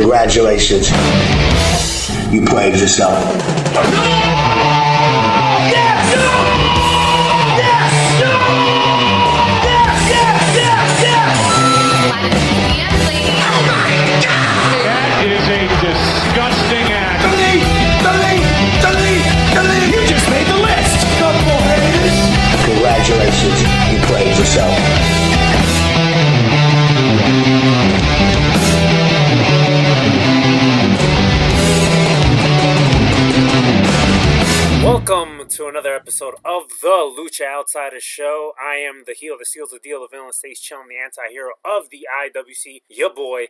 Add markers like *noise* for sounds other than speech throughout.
Congratulations. You played yourself. That is a disgusting act. You just made the list. Congratulations. You played yourself. Another episode of the Lucha Outsiders Show. I am the heel that seals the deal, the villain stays chilling, the anti-hero of the IWC, your boy,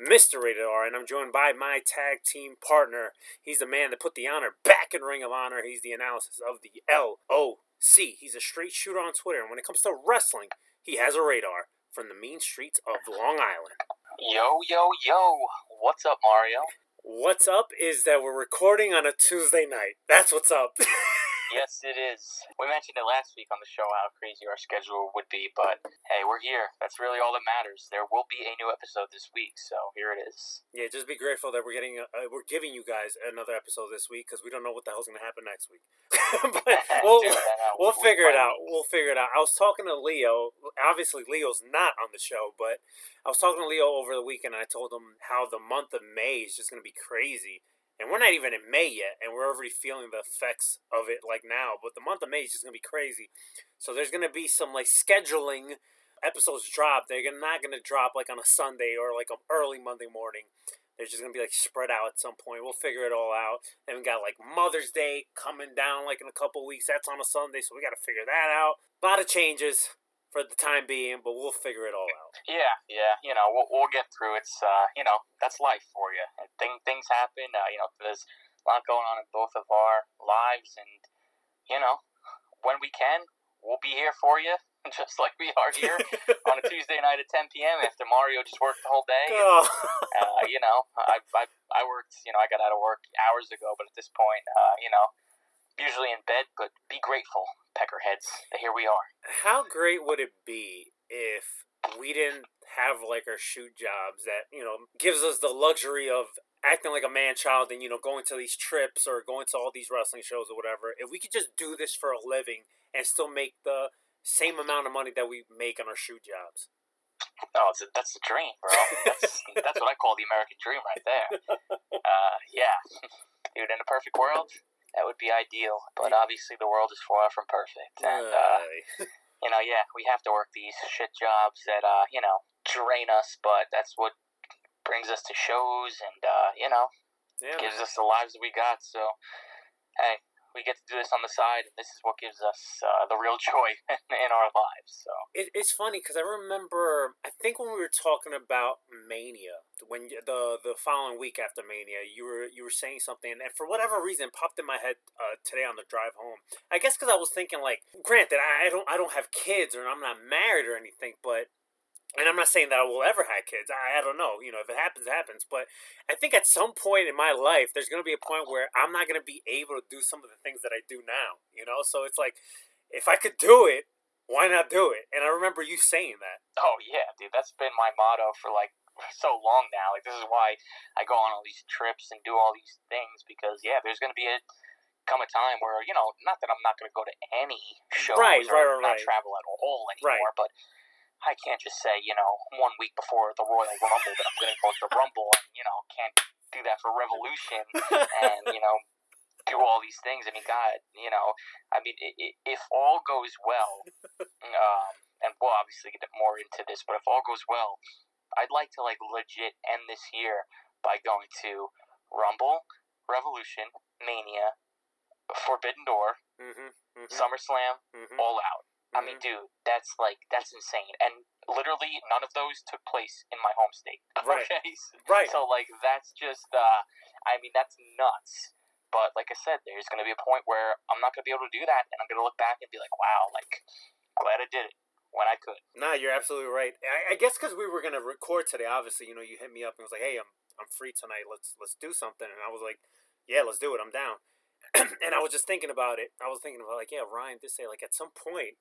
Mr. Rated R, and I'm joined by my tag team partner. He's the man that put the honor back in Ring of Honor. He's the analysis of the LOC. He's a straight shooter on Twitter, and when it comes to wrestling, he has a radar from the mean streets of Long Island. Yo, yo, yo. What's up, Mario? What's up is that we're recording on a Tuesday night. That's what's up. *laughs* yes, it is. We mentioned it last week on the show how crazy our schedule would be, but hey, we're here. That's really all that matters. There will be a new episode this week, so here it is. Yeah, just be grateful that we're getting, uh, we're giving you guys another episode this week because we don't know what the hell's gonna happen next week. *laughs* but we'll, *laughs* Dude, we'll figure it out. We'll figure it out. I was talking to Leo. Obviously, Leo's not on the show, but I was talking to Leo over the weekend. And I told him how the month of May is just gonna be crazy. And we're not even in May yet, and we're already feeling the effects of it like now. But the month of May is just gonna be crazy. So there's gonna be some like scheduling episodes drop. They're not gonna drop like on a Sunday or like an early Monday morning. They're just gonna be like spread out at some point. We'll figure it all out. Then we got like Mother's Day coming down like in a couple weeks. That's on a Sunday, so we got to figure that out. A lot of changes for the time being, but we'll figure it all out. Yeah, yeah. You know, we'll, we'll get through. It's uh, you know, that's life for you. And thing, things happen. Uh, you know, there's a lot going on in both of our lives, and you know, when we can, we'll be here for you, *laughs* just like we are here *laughs* on a Tuesday night at 10 p.m. after Mario just worked the whole day. Oh. uh, you know, I, I, I worked, you know, I got out of work hours ago, but at this point, uh, you know, usually in bed, but be grateful, peckerheads, here we are. How great would it be if we didn't have like our shoot jobs that you know gives us the luxury of acting like a man child and you know going to these trips or going to all these wrestling shows or whatever if we could just do this for a living and still make the same amount of money that we make on our shoot jobs Oh, a, that's the dream, bro. That's, *laughs* that's what I call the American dream right there. Uh, yeah. *laughs* Dude, in a perfect world, that would be ideal. But obviously, the world is far from perfect. And, uh, *laughs* you know, yeah, we have to work these shit jobs that, uh, you know, drain us, but that's what brings us to shows and, uh, you know, yeah, gives man. us the lives that we got. So, hey, we get to do this on the side, and this is what gives us uh, the real joy *laughs* in our lives. So, It, it's funny because I remember, I think when we were talking about Mania, when the the following week after Mania, you were you were saying something, and for whatever reason, popped in my head uh, today on the drive home. I guess because I was thinking, like, granted, I, I don't I don't have kids or I'm not married or anything, but and I'm not saying that I will ever have kids. I, I don't know. You know, if it happens, it happens. But I think at some point in my life, there's going to be a point where I'm not going to be able to do some of the things that I do now. You know, so it's like if I could do it, why not do it? And I remember you saying that. Oh yeah, dude, that's been my motto for like *laughs* so long now. Like this is why I go on all these trips and do all these things because yeah, there's gonna be a come a time where you know, not that I'm not gonna go to any shows Right, or right, right, not right. travel at all anymore, but I can't just say you know one week before the Royal Rumble that I'm gonna go to the Rumble and you know can't do that for Revolution *laughs* and you know do all these things. I mean, God, you know, I mean, if all goes well, um, and we'll obviously get more into this, but if all goes well, I'd like to like legit end this year by going to Rumble, Revolution, Mania, Forbidden Door, mm-hmm, mm-hmm, SummerSlam, mm-hmm. All Out. I mean, dude, that's like that's insane. And literally none of those took place in my home state. *laughs* Right. Okay. Right. So like that's just uh I mean that's nuts. But like I said, there's gonna be a point where I'm not gonna be able to do that and I'm gonna look back and be like, Wow, like glad I did it when I could. Nah, you're absolutely right. I, I guess because we were gonna record today, obviously, you know, you hit me up and was like, "Hey, I'm I'm free tonight. Let's let's do something." And I was like, "Yeah, let's do it. I'm down." *clears throat* and I was just thinking about it. I was thinking about like, yeah, Ryan did say like at some point,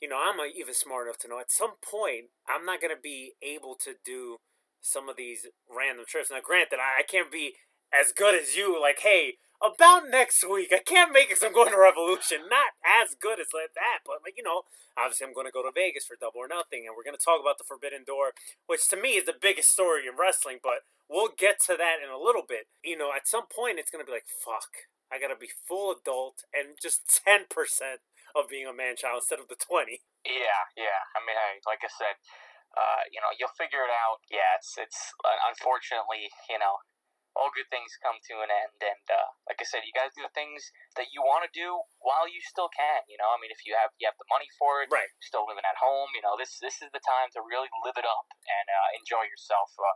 you know, I'm uh, even smart enough to know at some point I'm not gonna be able to do some of these random trips. Now, granted, I, I can't be as good as you. Like, hey, about next week, I can't make it 'cause I'm going to Revolution. Not as good as like that, but like you know, obviously I'm going to go to Vegas for Double or Nothing, and we're going to talk about the Forbidden Door, which to me is the biggest story in wrestling. But we'll get to that in a little bit. You know, at some point it's going to be like, fuck, I got to be full adult and just *laughs* ten percent of being a man child instead of the twenty. Yeah, yeah. I mean, I, like I said, uh, you know, you'll figure it out. Yeah, it's it's uh, unfortunately, you know, all good things come to an end, and uh, like I said, you got to do the things that you want to do while you still can. You know, I mean, if you have you have the money for it, Right. still living at home. You know, this this is the time to really live it up and uh, enjoy yourself. Uh,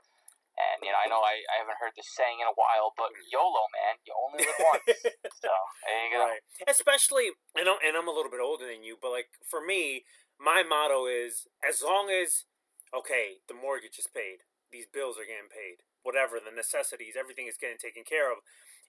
and you know, I know I, I haven't heard this saying in a while, but mm. YOLO, man, you only live *laughs* once. so there you go. Right. Especially, and I'm, and I'm a little bit older than you, but like for me, my motto is as long as, okay, the mortgage is paid, these bills are getting paid, whatever, the necessities, everything is getting taken care of.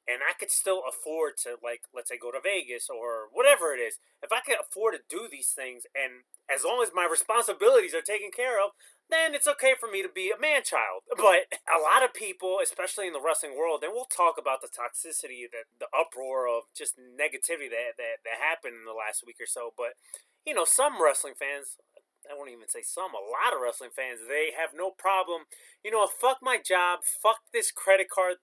And I could still afford to, like, let's say, go to Vegas or whatever it is. If I could afford to do these things, and as long as my responsibilities are taken care of, then it's okay for me to be a man child. *laughs* But a lot of people, especially in the wrestling world, and we'll talk about the toxicity, the, the uproar of just negativity that, that, that happened in the last week or so. But, you know, some wrestling fans, I won't even say some, a lot of wrestling fans, they have no problem. You know, fuck my job, fuck this credit card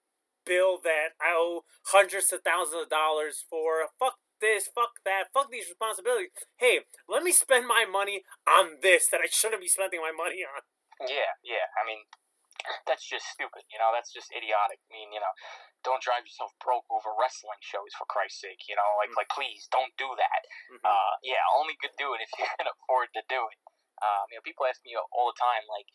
bill that I owe hundreds of thousands of dollars for, fuck this, fuck that, fuck these responsibilities. Hey, let me spend my money on this that I shouldn't be spending my money on. Yeah, yeah. I mean, *clears throat* that's just stupid. You know, that's just idiotic. I mean, you know, don't drive yourself broke over wrestling shows for Christ's sake. You know, like, like please don't do that. Mhm. Uh, yeah, only could do it if *laughs* you can afford to do it. Um, you know, people ask me all the time, like,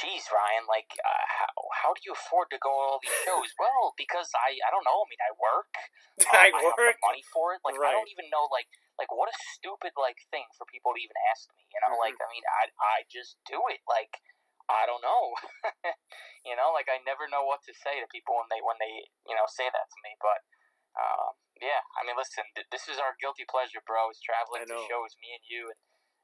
geez, Ryan, like, uh, how, how do you afford to go all these shows? *laughs* well, because I, I don't know. I mean, I work. *laughs* Um, I have work. the money for it. Like, I don't even know, like, like what a stupid like thing for people to even ask me. You know, Mhm. like, I mean, I, I just do it. Like, I don't know. *laughs* you know, like I never know what to say to people when they when they you know say that to me. But um, yeah, I mean, listen, th- this is our guilty pleasure, bro. Is traveling I to shows, me and you, and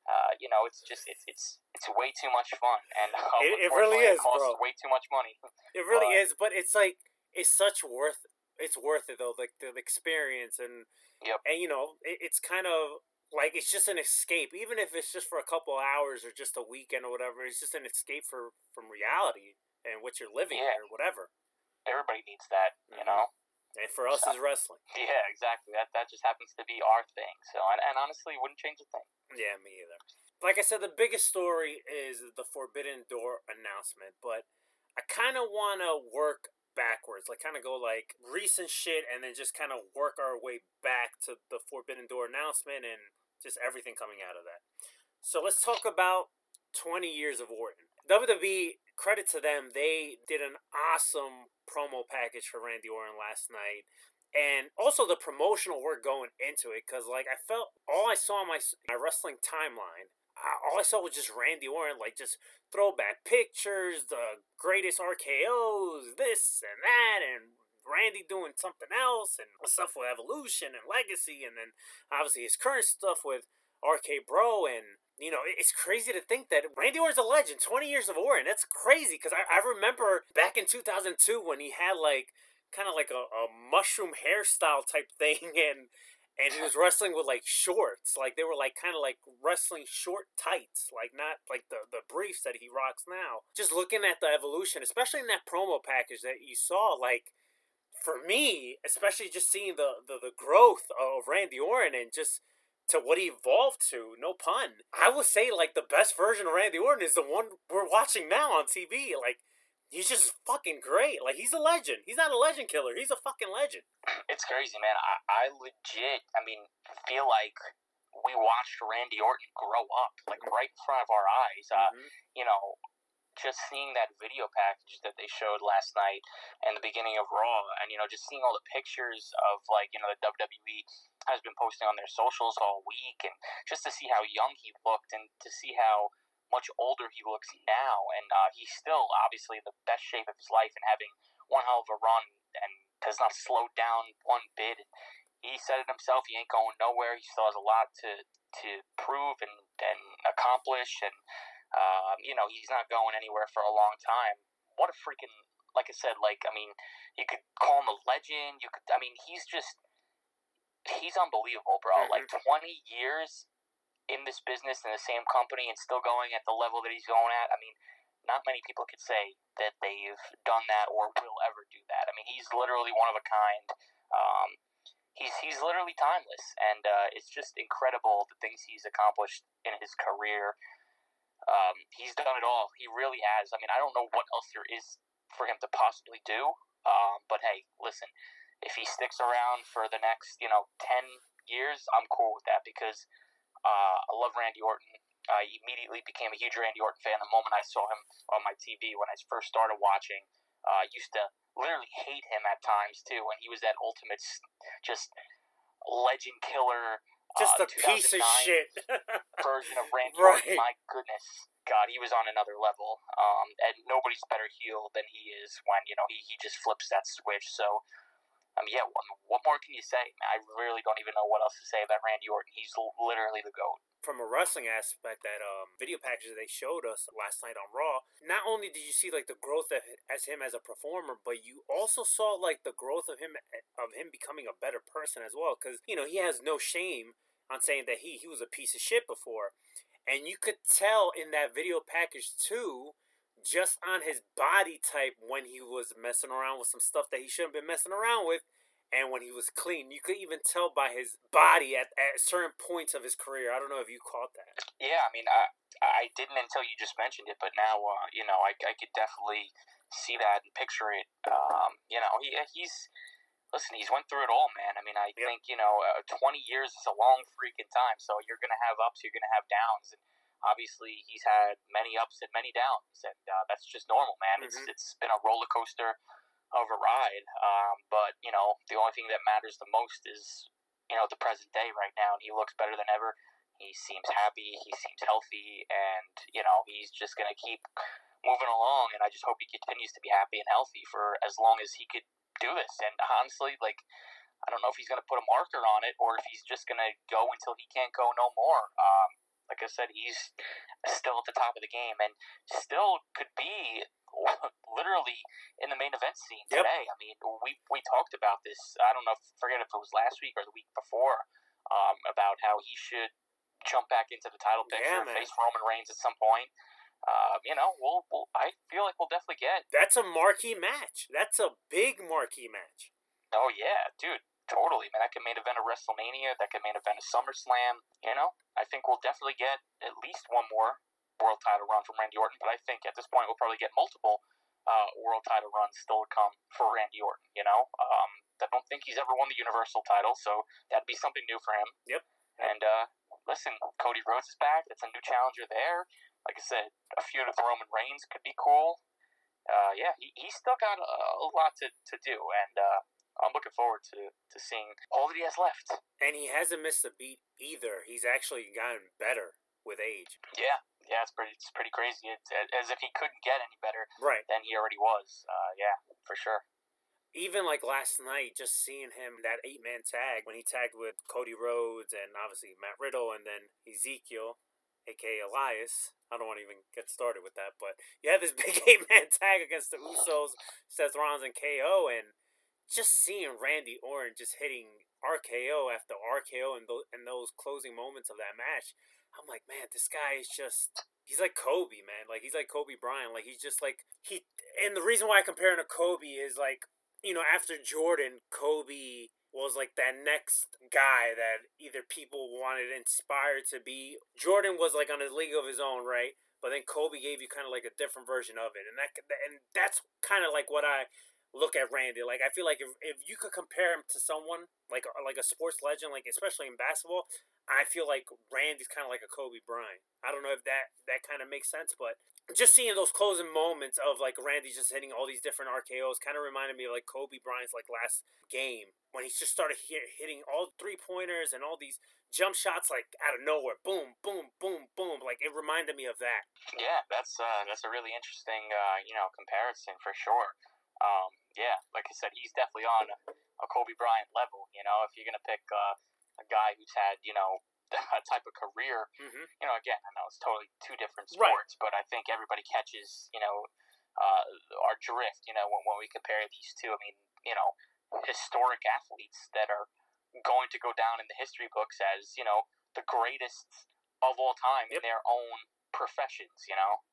uh, you know, it's just it's it's it's way too much fun, and *laughs* It- it really is, costs bro. Way too much money. It really But- is, but it's like it's such worth. It's worth it though, like the, the experience and Yep. and you know it, it's kind of like it's just an escape, even if it's just for a couple of hours or just a weekend or whatever. It's just an escape for from reality and what you're living Yeah. or whatever. Everybody needs that, you Mhm. know. And for us, is wrestling. Yeah, exactly. That that just happens to be our thing. So, and, and honestly, wouldn't change a thing. Yeah, me either. Like I said, the biggest story is the Forbidden Door announcement, but I kind of want to work backwards, like kind of go like recent shit, and then just kind of work our way back to the Forbidden Door announcement and just everything coming out of that. So let's talk about 20 years of Orton. WWE, credit to them, they did an awesome promo package for Randy Orton last night. And also the promotional work going into it because like i felt all i saw on my, my wrestling timeline all i saw was just randy orton like just throwback pictures the greatest rkos this and that and randy doing something else and stuff with evolution and legacy and then obviously his current stuff with rk bro and you know, it's crazy to think that Randy Orton's a legend. 20 years of Orton. That's crazy because I, I remember back in 2002 when he had like kind of like a, a mushroom hairstyle type *laughs* thing and and he was wrestling with like shorts like they were like kind of like wrestling short tights like not like the the briefs that he rocks now just looking at the evolution especially in that promo package that you saw like for me especially just seeing the the, the growth of Randy Orton and just to what he evolved to, no pun. I will say like the best version of Randy Orton is the one we're watching now on TV. Like he's just fucking great. Like he's a legend. He's not a legend killer. He's a fucking legend. It's crazy, man. I, I legit, I mean, feel like we watched Randy Orton grow up, like right in front of our eyes. Uh, Mhm. you know, just seeing that video package that they showed last night and the beginning of Raw, and you know, just seeing all the pictures of like you know the WWE has been posting on their socials all week, and just to see how young he looked, and to see how much older he looks now, and uh, he's still obviously the best shape of his life and having one hell of a run, and has not slowed down one bit. He said it himself. He ain't going nowhere. He still has a lot to to prove and and accomplish, and um, you know he's not going anywhere for a long time. What a freaking like I said, like I mean, you could call him a legend. You could, I mean, he's just he's unbelievable, bro. Mhm. Like twenty years in this business in the same company and still going at the level that he's going at. I mean, not many people could say that they've done that or will ever do that. I mean, he's literally one of a kind. Um, he's he's literally timeless, and uh, it's just incredible the things he's accomplished in his career. Um, he's done it all. He really has. I mean, I don't know what else there is for him to possibly do. Um, but hey, listen, if he sticks around for the next, you know, ten years, I'm cool with that because uh, I love Randy Orton. I immediately became a huge Randy Orton fan the moment I saw him on my TV when I first started watching. Uh, I used to literally hate him at times too, when he was that ultimate, just legend killer. Just uh, a piece of shit. *laughs* version of Randy Right. Orton. My goodness, God, he was on another level. Um, and nobody's better heel than he is when you know he, he just flips that switch. So, um, yeah, what, what more can you say? I really don't even know what else to say about Randy Orton. He's l- literally the goat. From a wrestling aspect, that um, video package that they showed us last night on Raw, not only did you see like the growth of, as him as a performer, but you also saw like the growth of him of him becoming a better person as well. Because you know he has no shame on saying that he he was a piece of shit before, and you could tell in that video package too, just on his body type when he was messing around with some stuff that he shouldn't have been messing around with. And when he was clean, you could even tell by his body at, at certain points of his career. I don't know if you caught that. Yeah, I mean, I I didn't until you just mentioned it, but now uh, you know I, I could definitely see that and picture it. Um, you know, he he's listen, he's went through it all, man. I mean, I Yep. think you know, uh, twenty years is a long freaking time. So you're gonna have ups, you're gonna have downs, and obviously he's had many ups and many downs, and uh, that's just normal, man. It's Mhm. it's been a roller coaster of a ride. Um, but you know, the only thing that matters the most is you know the present day right now, and he looks better than ever. He seems happy. He seems healthy, and you know he's just gonna keep moving along. And I just hope he continues to be happy and healthy for as long as he could do this. And honestly, like I don't know if he's gonna put a marker on it or if he's just gonna go until he can't go no more. Um, like I said, he's still at the top of the game and still could be *laughs* literally in the main event scene Yep. today. I mean, we we talked about this. I don't know, if, forget if it was last week or the week before, um, about how he should jump back into the title picture, Yeah, man. face Roman Reigns at some point. Um, you know, we'll, we'll I feel like we'll definitely get. That's a marquee match. That's a big marquee match. Oh yeah, dude, totally, man. That could main event a WrestleMania. That could main event a SummerSlam. You know, I think we'll definitely get at least one more world title run from Randy Orton. But I think at this point we'll probably get multiple uh, world title runs still to come for Randy Orton. You know, um, I don't think he's ever won the Universal title, so that'd be something new for him. Yep. And uh, listen, Cody Rhodes is back. That's a new challenger there. Like I said, a feud with Roman Reigns could be cool. Uh, yeah, he, he's still got a, a lot to, to do, and uh, I'm looking forward to, to seeing all that he has left. And he hasn't missed a beat either. He's actually gotten better with age. Yeah, yeah, it's pretty it's pretty crazy. It's as if he couldn't get any better Right. than he already was. Uh, yeah, for sure. Even like last night, just seeing him that eight man tag when he tagged with Cody Rhodes and obviously Matt Riddle and then Ezekiel, aka Elias. I don't want to even get started with that, but you have this *laughs* big eight man tag against the Usos, Seth Rollins, and KO, and just seeing Randy Orton just hitting RKO after RKO and those and those closing moments of that match, I'm like, man, this guy is just he's like Kobe, man. Like he's like Kobe Bryant. Like he's just like he and the reason why I compare him to Kobe is like, you know, after Jordan, Kobe was like that next guy that either people wanted inspired to be. Jordan was like on a league of his own, right? But then Kobe gave you kind of like a different version of it, and that and that's kind of like what I look at Randy. Like I feel like if, if you could compare him to someone like like a sports legend, like especially in basketball, I feel like Randy's kind of like a Kobe Bryant. I don't know if that that kind of makes sense, but just seeing those closing moments of like Randy just hitting all these different RKO's kind of reminded me of like Kobe Bryant's like last game when he just started hit, hitting all three pointers and all these jump shots like out of nowhere, boom, boom, boom, boom. Like it reminded me of that. Yeah, that's uh, that's a really interesting uh, you know comparison for sure. Um, yeah, like I said, he's definitely on a Kobe Bryant level. You know, if you're gonna pick uh, a guy who's had you know that type of career, Mm-hmm. you know, again, I know it's totally two different Right. sports, but I think everybody catches you know uh, our drift. You know, when, when we compare these two, I mean, you know, historic athletes that are going to go down in the history books as you know the greatest of all time Yep. in their own professions. You know.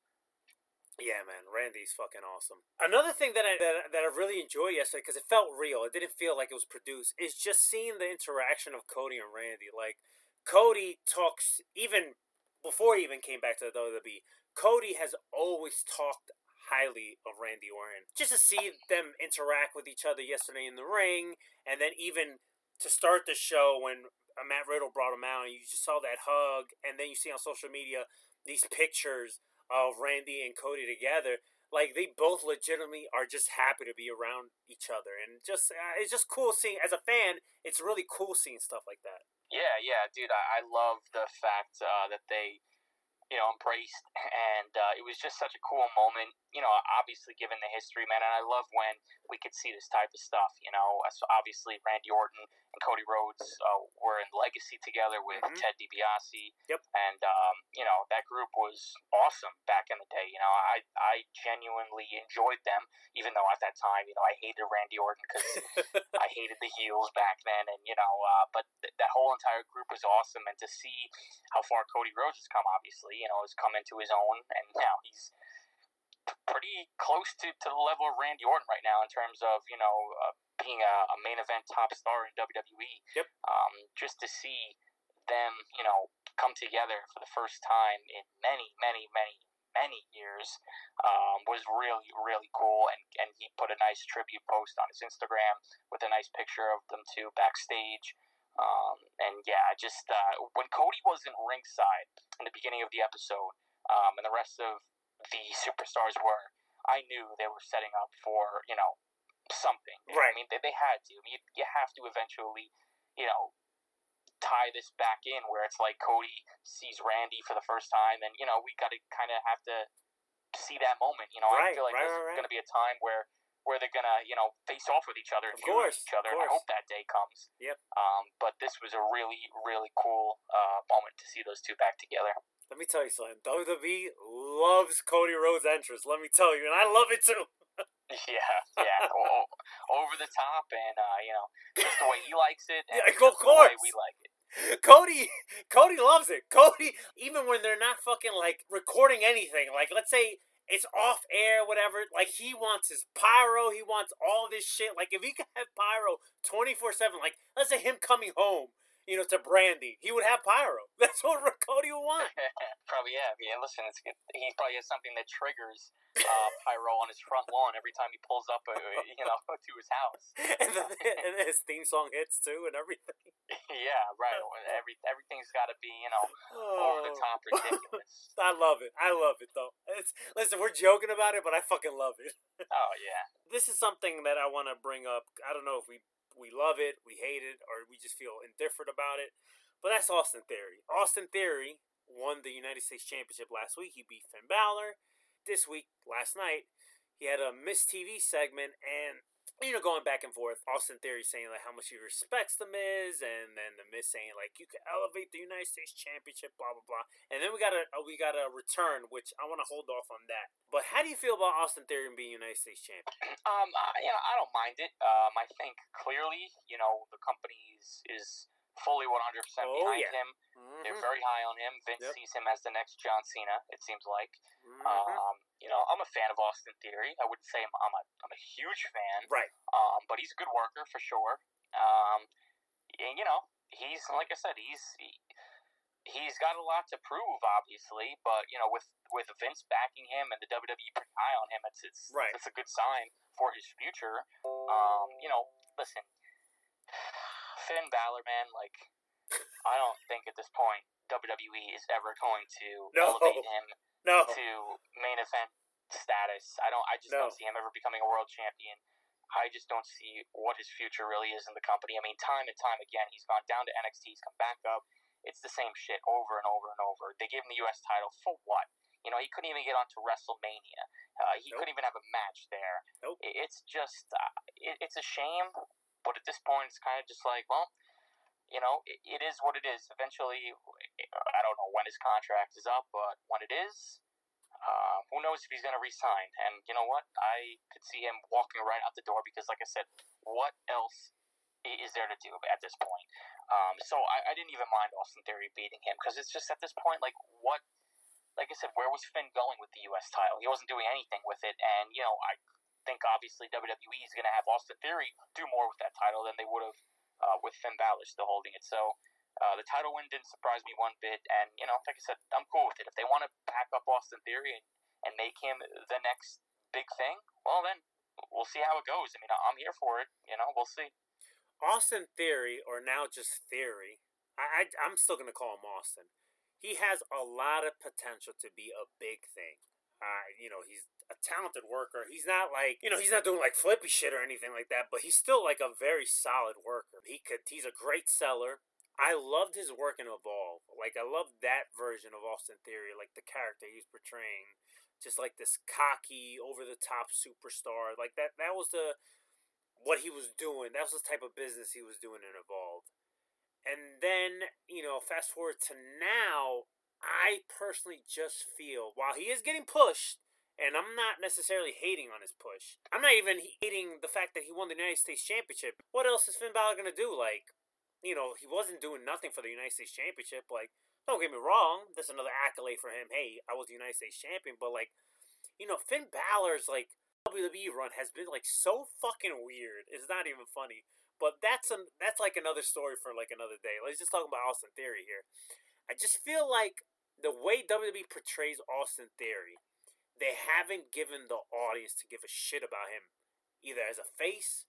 Yeah, man, Randy's fucking awesome. Another thing that I that, that I really enjoyed yesterday because it felt real, it didn't feel like it was produced. Is just seeing the interaction of Cody and Randy. Like Cody talks even before he even came back to the WWE. Cody has always talked highly of Randy Orton. Just to see them interact with each other yesterday in the ring, and then even to start the show when uh, Matt Riddle brought him out, and you just saw that hug, and then you see on social media these pictures of Randy and Cody together. Like they both legitimately are just happy to be around each other, and just uh, it's just cool seeing. As a fan, it's really cool seeing stuff like that. Yeah, yeah, dude. I, I love the fact uh, that they, you know, embraced, and uh, it was just such a cool moment. You know, obviously given the history, man, and I love when we could see this type of stuff. You know, so obviously Randy Orton and Cody Rhodes uh, were in Legacy together with Mhm. Ted DiBiase. Yep. And um, you know that group was awesome back in the day. You know, I I genuinely enjoyed them, even though at that time, you know, I hated Randy Orton because *laughs* I hated the heels back then, and you know, uh, but th- that whole entire group was awesome, and to see how far Cody Rhodes has come, obviously, you know, has come into his own, and now he's pretty close to, to the level of Randy Orton right now in terms of you know uh, being a, a main event top star in WWE. Yep. Um, just to see them, you know, come together for the first time in many, many, many, many years um, was really, really cool. And, and he put a nice tribute post on his Instagram with a nice picture of them two backstage. Um, and yeah, I just uh, when Cody wasn't ringside in the beginning of the episode, um, and the rest of the *laughs* superstars were, I knew they were setting up for you know something. You know Right. I mean, they, they had to. I mean, you, you have to eventually, you know, tie this back in where it's like Cody sees Randy for the first time, and you know we got to kind of have to see that moment. You know, Right, I feel like right, there's right. going to be a time where where they're gonna you know face off with each other and Of feud with course, each other. And I hope that day comes. Yep. Um, but this was a really really cool uh, moment to see those two back together. Let me tell you something. WWE loves Cody Rhodes' entrance. Let me tell you, and I love it too. *laughs* Yeah, yeah, over the top, and uh, you know, just the way he likes it, and Yeah, of just the way we like it. Cody, Cody loves it. Cody, even when they're not fucking like recording anything, like let's say it's off air, whatever. Like he wants his pyro, he wants all this shit. Like if he could have pyro twenty four seven, like let's say him coming home, you know, to Brandi, he would have pyro. *laughs* That's what Cody would want. *laughs* probably yeah. Yeah, listen, it's good. he probably has something that triggers uh, pyro on his front lawn every time he pulls up, uh, you know, *laughs* to his house. and, and his theme song hits too, and everything. yeah, right. Every everything's got to be, you know, over the Oh. top, ridiculous. I love it. I love it though. It's listen, we're joking about it, but I fucking love it. oh yeah, This is something that I want to bring up. I don't know if we we love it, we hate it, or we just feel indifferent about it. But that's Austin Theory. Austin Theory won the United States Championship last week. He beat Finn Balor. This week, last night, he had a Miz TV segment and you know going back and forth. Austin Theory saying like how much he respects the Miz, and then the Miz saying like you can elevate the United States Championship, blah blah blah. And then we got a uh, we got a return, which I want to hold off on that. But how do you feel about Austin Theory being United States champion? Um, I, you know, I don't mind it. Um, I think clearly, you know, the company is, is fully 100% Oh, behind yeah. him. They're very high on him. Vince Yep. sees him as the next John Cena. It seems like. Mhm. Um, you know, I'm a fan of Austin Theory. I wouldn't say I'm, I'm a I'm a huge fan. Right. Um, but he's a good worker for sure. Um, and you know, he's like I said, he's he, he's got a lot to prove, obviously. But you know, with with Vince backing him and the WWE pretty high on him, it's it's Right. it's a good sign for his future. Um, you know, listen, Finn Balor, man, like I don't think at this point WWE is ever going to No. elevate him No. to main event status. I don't. I just No. don't see him ever becoming a world champion. I just don't see what his future really is in the company. I mean, time and time again, he's gone down to NXT, he's come back up. It's the same shit over and over and over. They gave him the U.S. title for what? You know, he couldn't even get onto WrestleMania. Uh, he Nope. couldn't even have a match there. Nope. It's just, uh, it, it's a shame. But at this point, it's kind of just like, well, you know, it, it is what it is. Eventually, I don't know when his contract is up, but when it is, uh, who knows if he's going to resign? And you know what? I could see him walking right out the door because, like I said, what else is there to do at this point? Um, so I, I didn't even mind Austin Theory beating him because it's just at this point, like, what? Like I said, where was Finn going with the U.S. title? He wasn't doing anything with it, and you know, I think obviously WWE is going to have Austin Theory do more with that title than they would have uh, with Finn Balor still holding it. So. Uh, the title win didn't surprise me one bit, and you know, like I said, I'm cool with it. If they want to back up Austin Theory and, and make him the next big thing, well then we'll see how it goes. I mean, I'm here for it. You know, we'll see. Austin Theory, or now just Theory, I, I I'm still gonna call him Austin. He has a lot of potential to be a big thing. Uh, you know, he's a talented worker. He's not like you know, he's not doing like flippy shit or anything like that, but he's still like a very solid worker. He could he's a great seller. I loved his work in Evolve. Like I loved that version of Austin Theory, like the character he's portraying. Just like this cocky, over the top superstar. Like that that was the what he was doing. That was the type of business he was doing in Evolve. And then, you know, fast forward to now, I personally just feel while he is getting pushed, and I'm not necessarily hating on his push. I'm not even hating the fact that he won the United States Championship. What else is Finn Balor gonna do? Like, you know, he wasn't doing nothing for the United States Championship. Like, don't get me wrong, that's another accolade for him. Hey, I was the United States Champion, but like, you know, Finn Balor's like WWE run has been like so fucking weird. It's not even funny. But that's an that's like another story for like another day. Let's just talk about Austin Theory here. I just feel like the way WWE portrays Austin Theory, they haven't given the audience to give a shit about him, either as a face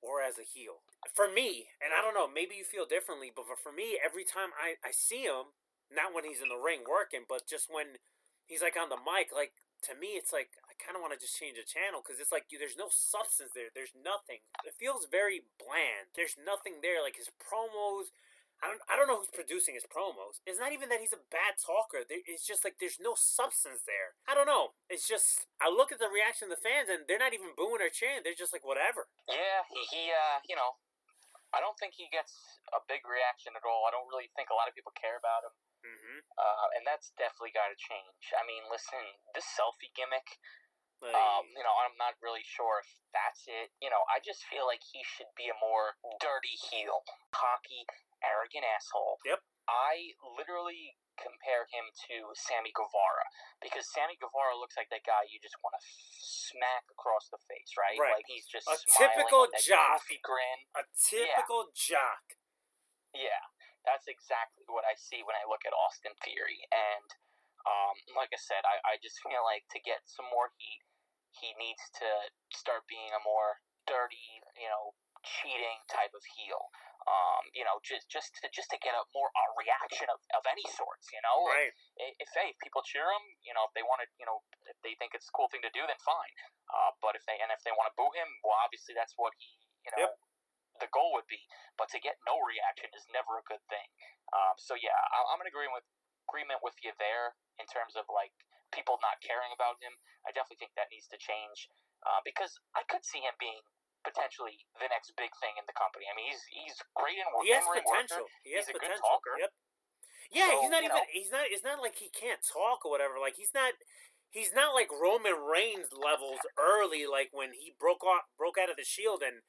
or as a heel. For me, and I don't know, maybe you feel differently, but for, me, every time I, I see him, not when he's in the ring working, but just when he's like on the mic, like to me, it's like I kind of want to just change the channel because it's like there's no substance there. There's nothing. It feels very bland. There's nothing there. Like his promos, I don't, I don't know who's producing his promos. It's not even that he's a bad talker. It's just like there's no substance there. I don't know. It's just I look at the reaction of the fans and they're not even booing or cheering. They're just like whatever. Yeah, he, he uh, you know, I don't think he gets a big reaction at all. I don't really think a lot of people care about him. Mm-hmm. Uh, and that's definitely got to change. I mean, listen, this selfie gimmick, Like, um, you know, I'm not really sure if that's it. You know, I just feel like he should be a more dirty heel, cocky, arrogant asshole. Yep. I literally compare him to Sammy Guevara because Sammy Guevara looks like that guy you just want to smack across the face, right? Right. Like he's just A smiling typical jock. grin. a typical jock. Yeah, that's exactly what I see when I look at Austin Theory. And um, like I said, I, I just feel like to get some more heat, he needs to start being a more dirty, you know, cheating type of heel. Um, you know, just just to just to get a more a reaction of, of any sorts. You know, Right. I- if hey, if people cheer him, you know, if they want to, you know, if they think it's a cool thing to do, then fine. Uh, but if they and if they want to boo him, well, obviously that's what he, you know, Yep. the goal would be. But to get no reaction is never a good thing. Um, so yeah, I, I'm in agreement with agreement with you there in terms of like people not caring about him. I definitely think that needs to change uh, because I could see him being potentially the next big thing in the company. I mean, he's he's great in He has potential. Worker. He has He's a good potential. talker. Yep. Yeah, So, he's not even. know. He's not. It's not like he can't talk or whatever. Like he's not. He's not like Roman Reigns levels early, like when he broke off, broke out of the Shield, and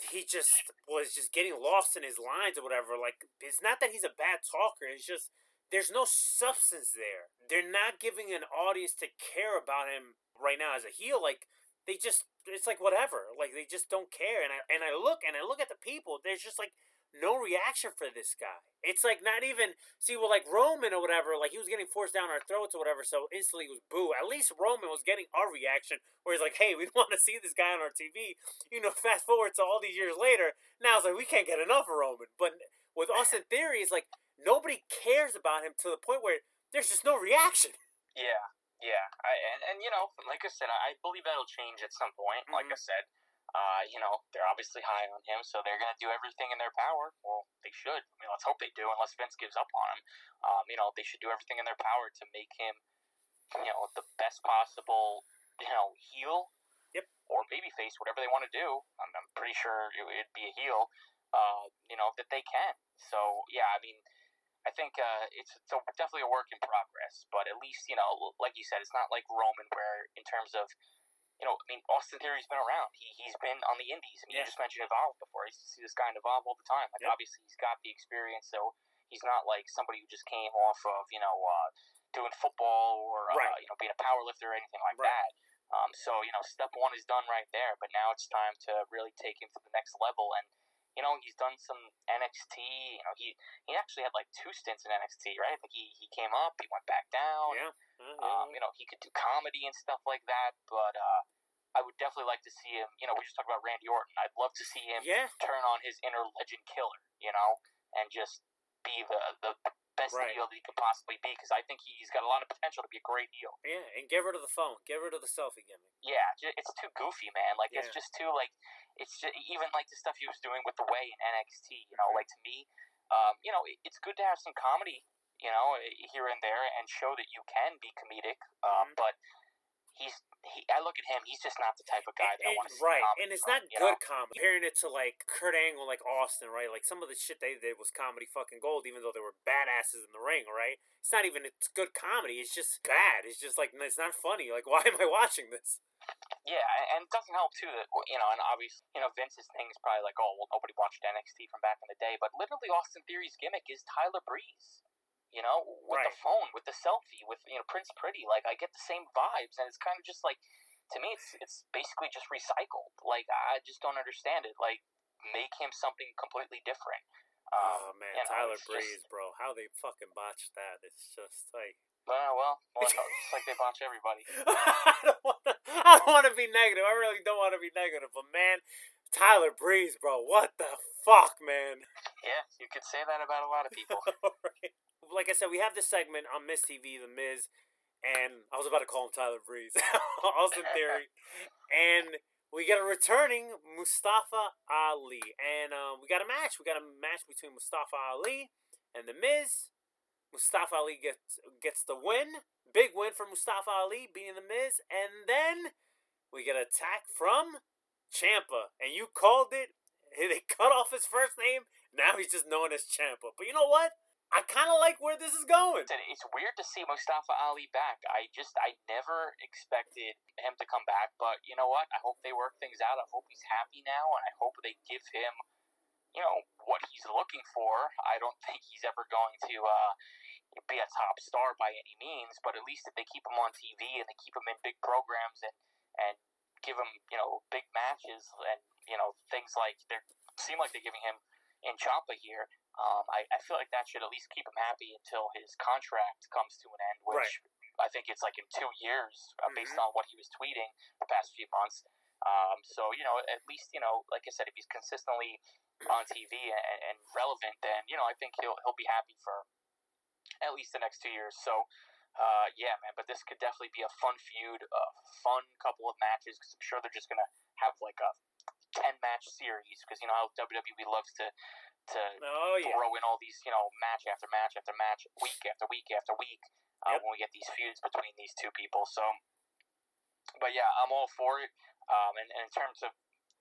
he just was just getting lost in his lines or whatever. Like it's not that he's a bad talker. It's just there's no substance there. They're not giving an audience to care about him right now as a heel. Like they just it's like whatever. Like they just don't care. And I and I look and I look at the people. There's just like no reaction for this guy. It's like not even see well like Roman or whatever. Like he was getting forced down our throats or whatever. So instantly it was boo. At least Roman was getting our reaction. Where he's like, hey, we *laughs* want to see this guy on our TV. You know, *laughs* fast forward to all these years later. Now it's like we can't get enough of Roman. But with Austin Theory it's like nobody cares about him to the point where there's just no reaction. Yeah, yeah. I, and, and you know, like I said, I believe that'll change at some point. Like I said, uh, you know, they're obviously high on him, so they're going to do everything in their power. Well, they should. I mean, let's hope they do, unless Vince gives up on him. Um, you know, they should do everything in their power to make him, you know, the best possible, you know, heel. Yep. Or baby face, whatever they want to do. I'm, I'm pretty sure it would be a heel. Uh, you know, that they can. So yeah, I mean, I think uh, it's, it's a, definitely a work in progress, but at least you know, like you said, it's not like Roman, where in terms of you know, I mean, Austin Theory's been around. He he's been on the Indies. I mean, Yeah. you just mentioned Evolve before. I used to see this guy in Evolve all the time. Like, Yep. obviously, he's got the experience, so he's not like somebody who just came off of you know uh, doing football or uh, Right. you know being a power lifter or anything like Right. that. Um, so you know, step one is done right there. But now it's time to really take him to the next level and. You know, he's done some NXT. You know, he he actually had like two stints in NXT, right? Like he, he came up, he went back down. Yeah. Yeah. Um, you know, he could do comedy and stuff like that, but uh, I would definitely like to see him. You know, we just talked about Randy Orton. I'd love to see him yeah. turn on his inner legend killer, you know, and just be the the best Right. heel that he could possibly be. Because I think he's got a lot of potential to be a great heel. Yeah, and get rid of the phone. Get rid of the selfie gimmick. Yeah, it's too goofy, man. Like it's just too like it's just even like the stuff he was doing with the way in NXT. You know, like to me, um, you know, it, it's good to have some comedy, you know, here and there, and show that you can be comedic. Um, Mhm. but he's he. I look at him. He's just not the type of guy that I want to right, and it's from, not good know? comedy. Comparing it to like Kurt Angle, like Austin, right? Like some of the shit they did was comedy fucking gold, even though they were badasses in the ring, right? It's not even it's good comedy. It's just bad. It's just like it's not funny. Like *laughs* why am I watching this? Yeah, and- and it doesn't help too that you know, and obviously, you know, Vince's thing is probably like, oh, well, nobody watched NXT from back in the day, but literally, Austin Theory's gimmick is Tyler Breeze. You know, with the phone, with the selfie, with you know Prince Pretty. Like I get the same vibes, and it's kind of just like to me, it's it's basically just recycled. Like I just don't understand it. Like make him something completely different. Um, oh man, Tyler it's just- Breeze, bro. How they fucking botched that? It's just like Well, well, well, it's like they botch everybody. *laughs* I don't want to. I don't want to be negative. I really don't want to be negative, but man, Tyler Breeze, bro. What the fuck, man? *laughs* Yeah, you could say that about a lot of people. *laughs* Alright. Like I said, we have this segment on Miz TV, The Miz, and I was about to call him Tyler Breeze, *laughs* Austin Theory, and we get a returning Mustafa Ali, and um, we got a match. We got a match between Mustafa Ali and The Miz. Mustafa Ali gets gets the win, big win for Mustafa Ali beating The Miz, and then we get an attack from Ciampa, and you called it. *laughs* They cut off his first name. Now he's just known as Ciampa. But you know what? I kind of like where this is going. It's weird to see Mustafa Ali back. I just, I never expected him to come back. But you know what? I hope they work things out. I hope he's happy now, and I hope they give him, you know, what he's looking for. I don't *laughs* think he's ever going to uh, be a top star by any means, but at least if they keep him on TV and they keep him in big programs and and give him, you know, big matches and you know things like they seem like they're giving him in Ciampa here. Um, I, I feel like that should at least keep him happy until his contract comes to an end, which I think it's like in two years, uh, based Mhm. on what he was tweeting the past few months. Um, so you know, at least you know, like I said, if he's consistently on TV and, and relevant, then you know, I think he'll he'll be happy for at least the next two years. So. Uh, yeah, man, but this could definitely be a fun feud, a fun couple of matches because I'm sure they're just gonna have like a ten match series because you know how WWE loves to to Oh yeah. throw in all these, you know, match after match after match, week after week after week, uh, Yep. when we get these feuds between these two people. So, but yeah, I'm all for it. Um, and, and in terms of